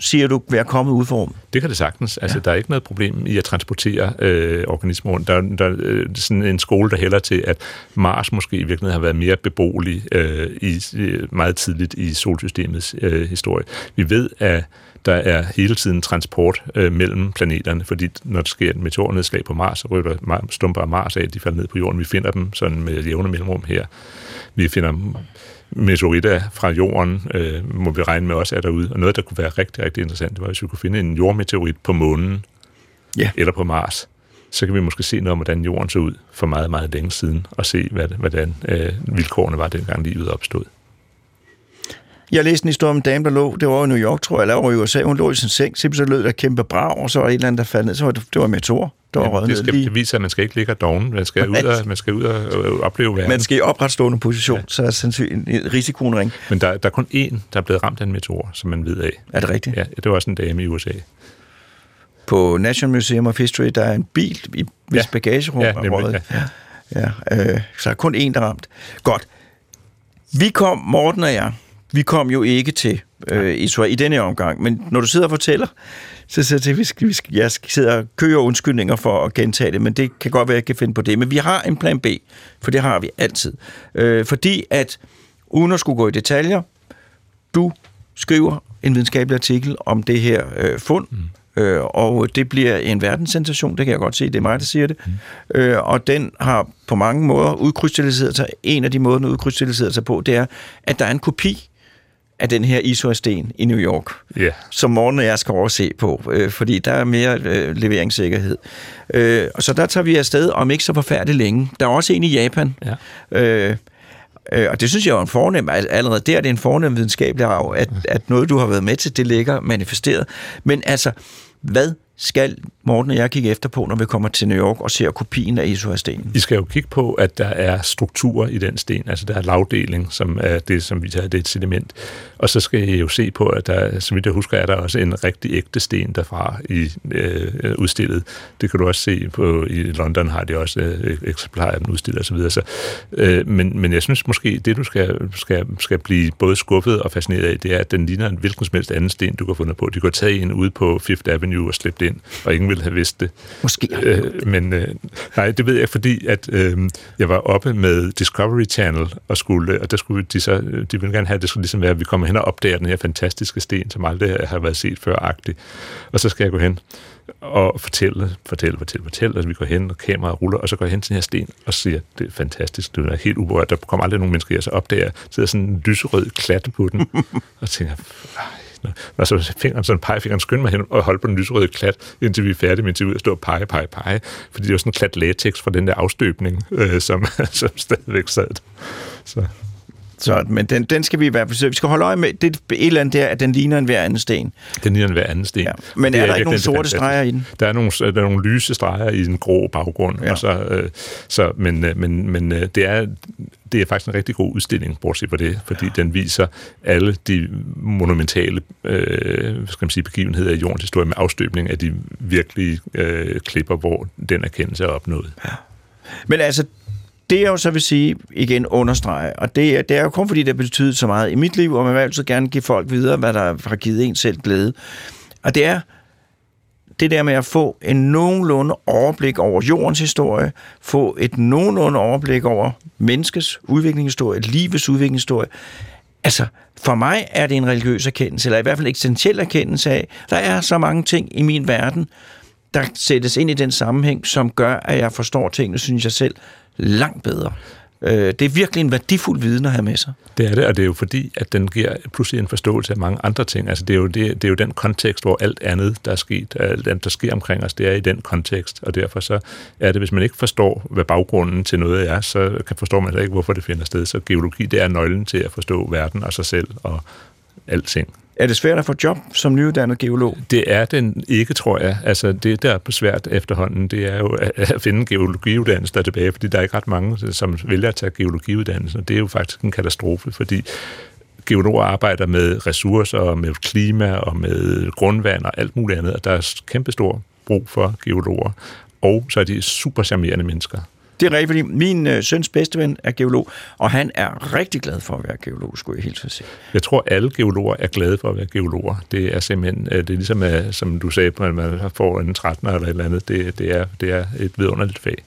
siger du, være kommet ud for Det kan det sagtens. Altså, ja. der er ikke noget problem i at transportere øh, organismer rundt. Der, der er øh, sådan en skole, der hælder til, at Mars måske i virkeligheden har været mere beboelig øh, i, meget tidligt i solsystemets øh, historie. Vi ved, at der er hele tiden transport øh, mellem planeterne, fordi når der sker et meteornedslag på Mars, så ryger der stumper af Mars af, de falder ned på jorden. Vi finder dem sådan med jævne mellemrum her. Vi finder meteoritter fra jorden, øh, må vi regne med også er derude. Og noget, der kunne være rigtig, rigtig interessant, det var, hvis vi kunne finde en jordmeteorit på månen, ja. eller på Mars, så kan vi måske se noget om, hvordan jorden så ud for meget, meget længe siden, og se, hvad, hvordan øh, vilkårene var, dengang livet opstod. Jeg læste en historie om en dame, der lå, det var i New York, tror jeg, eller over i USA, hun lå i sin seng, simpelthen så lød der kæmpe brag, og så var der et eller andet, der faldt ned, så var det, det var meteor, der var det, skal, lige. det viser, at man skal ikke ligge doven, man skal, ud og, man skal ud og opleve verden. Man skal i opretstående position, ja. så er sandsynligt risikoen ring. Men der, der er kun én, der er blevet ramt af en meteor, som man ved af. Er det rigtigt? Ja, det var også en dame i USA. på National Museum of History, der er en bil i hvis Ja. bagagerum Ja, nemlig, røget. Ja, ja øh, så er kun én, der er ramt. Godt. Vi kom, Morten og jeg, vi kom jo ikke til øh, Israel i denne omgang, men når du sidder og fortæller, så sidder jeg til, vi skal, vi skal, jeg sidder og kører undskyldninger for at gentage det, men det kan godt være, at jeg kan finde på det. Men vi har en plan B, for det har vi altid. Øh, fordi at, uden at skulle gå i detaljer, du skriver en videnskabelig artikel om det her øh, fund, mm. øh, og det bliver en verdenssensation, det kan jeg godt se, det er mig, der siger det. Mm. Øh, og den har på mange måder udkrystalliseret sig. En af de måder, den udkrystalliseret sig på, det er, at der er en kopi af den her Isua-sten i New York, Ja. som Morten og jeg skal overse på, øh, fordi der er mere øh, leveringssikkerhed. Øh, og så der tager vi afsted om ikke så forfærdeligt længe. Der er også en i Japan, Ja. Øh, øh, og det synes jeg er en fornem, al- allerede der er det en fornem videnskabelig arv, at, at noget, du har været med til, det ligger manifesteret. Men altså, hvad skal Morten og jeg kigge efter på, når vi kommer til New York og ser kopien af Isua-stenen? I skal jo kigge på, at der er strukturer i den sten, altså der er lavdeling, som er det, som vi tager, det er et sediment. Og så skal I jo se på, at der, som vi jeg husker, er der også en rigtig ægte sten derfra i øh, udstillet. Det kan du også se på, i London har de også øh, eksemplarer af den udstillet osv. Så, øh, men, men jeg synes måske, det du skal, skal, skal blive både skuffet og fascineret af, det er, at den ligner en hvilken som helst anden sten, du kan fundet på. De kunne tage en ude på Fifth Avenue og slæbe det ind, og ingen ville have vidst det. Måske. Øh, men øh, nej, det ved jeg, fordi at øh, jeg var oppe med Discovery Channel og skulle, og der skulle de så, de ville gerne have, at det skulle ligesom være, at vi kommer hen og opdager den her fantastiske sten, som aldrig har været set før-agtig. Og så skal jeg gå hen og fortælle, fortælle, fortælle, fortælle, at vi går hen, og kameraet ruller, og så går jeg hen til den her sten og siger, det er fantastisk, det er helt uberørt, der kommer aldrig nogen mennesker, her, så opdager jeg, sidder sådan en lyserød klat på den, og tænker, "Ej, Nå, og så fingeren, sådan pegefingeren skyndte mig hen og holde på den lyserøde klat, indtil vi er færdige med interviewet og stå og pege, pege, pege. Fordi det var sådan en klat latex fra den der afstøbning, øh, som, som stadigvæk sad. Så. Så, men den, den skal vi i hvert fald. Vi skal holde øje med, det et eller andet der, at den ligner en hver anden sten. Den ligner en hver anden sten. Ja. Men Det er der ikke nogen sorte fantastisk. streger i den? Der er nogle, der er nogle lyse streger i den grå baggrund. Ja. Ja. Og så, øh, så, men øh, men, men øh, det, er, det er faktisk en rigtig god udstilling, bortset fra det, fordi ja. den viser alle de monumentale øh, skal man sige, begivenheder i jordens historie med afstøbning af de virkelige øh, klipper, hvor den erkendelse er opnået. Men altså, det jeg jo så vil sige, igen understrege, og det er, det er jo kun fordi, det har betydet så meget i mit liv, og man vil altid gerne give folk videre, hvad der har givet en selv glæde. Og det er det der med at få en nogenlunde overblik over jordens historie, få et nogenlunde overblik over menneskets udviklingshistorie, livets udviklingshistorie. Altså, for mig er det en religiøs erkendelse, eller i hvert fald en eksistentiel erkendelse af, der er så mange ting i min verden, der sættes ind i den sammenhæng, som gør, at jeg forstår tingene, synes jeg selv, langt bedre. Øh, Det er virkelig en værdifuld viden at have med sig. Det er det, og det er jo fordi, at den giver pludselig en forståelse af mange andre ting. Altså det er jo, det, det er jo den kontekst, hvor alt andet, der er sket, alt andet, der sker omkring os, det er i den kontekst, og derfor så er det, hvis man ikke forstår, hvad baggrunden til noget er, så kan forstår man heller ikke, hvorfor det finder sted. Så geologi, det er nøglen til at forstå verden og sig selv og alting. Er det svært at få job som nyuddannet geolog? Det er den ikke, tror jeg. Altså, det, der er svært efterhånden, det er jo at, finde geologiuddannelse der tilbage, fordi der er ikke ret mange, som vælger at tage geologiuddannelse, og det er jo faktisk en katastrofe, fordi geologer arbejder med ressourcer, og med klima og med grundvand og alt muligt andet, og der er kæmpestor brug for geologer. Og så er de super charmerende mennesker. Det er rigtigt, fordi min øh, søns bedsteven er geolog, og han er rigtig glad for at være geolog, skulle jeg helt så sige. Jeg tror, alle geologer er glade for at være geologer. Det er simpelthen, øh, det er ligesom, øh, som du sagde, at man får en 13 eller et eller andet. Det, det, er, det er et vidunderligt fag.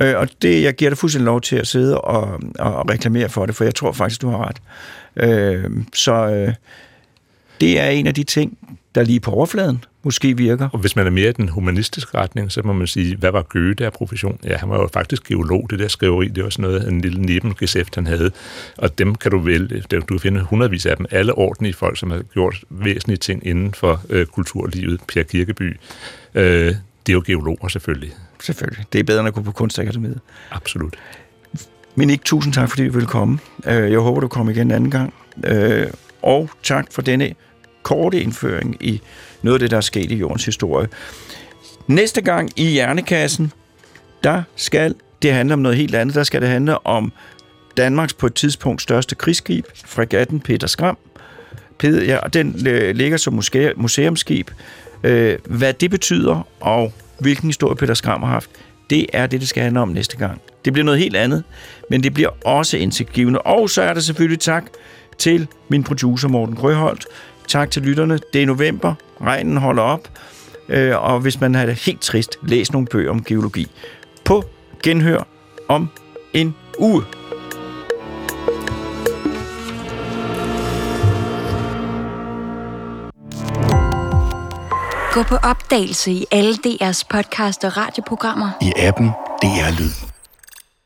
Øh, og det, jeg giver dig fuldstændig lov til at sidde og, og reklamere for det, for jeg tror faktisk, du har ret. Øh, så øh, det er en af de ting, der lige på overfladen måske virker. Og hvis man er mere i den humanistiske retning, så må man sige, hvad var Goethe af profession? Ja, han var jo faktisk geolog, det der skriveri, det var sådan noget, en lille nebengesæft, han havde. Og dem kan du vælge, du kan finde hundredvis af dem, alle ordentlige folk, som har gjort væsentlige ting inden for øh, kulturlivet. Per Kirkeby, øh, det er jo geologer selvfølgelig. Selvfølgelig. Det er bedre end at gå på kunstakademiet. Absolut. Men ikke tusind tak, fordi du ville komme. Øh, Jeg håber, du kommer igen en anden gang. Øh, Og tak for denne korte indføring i noget af det, der er sket i jordens historie. Næste gang i Hjernekassen, der skal det handle om noget helt andet. Der skal det handle om Danmarks på et tidspunkt største krigsskib, fregatten Peter Skram. Peter, ja, den øh, ligger som museumskib. museumsskib øh, hvad det betyder, og hvilken historie Peter Skram har haft, det er det, det skal handle om næste gang. Det bliver noget helt andet, men det bliver også indsigtgivende. Og så er der selvfølgelig tak til min producer Morten Grøholdt. Tak til lytterne. Det er november. Regnen holder op. Øh, og hvis man har det helt trist, læs nogle bøger om geologi. På genhør om en uge. Gå på opdagelse i alle DR's podcast og radioprogrammer. I appen DR Lyd.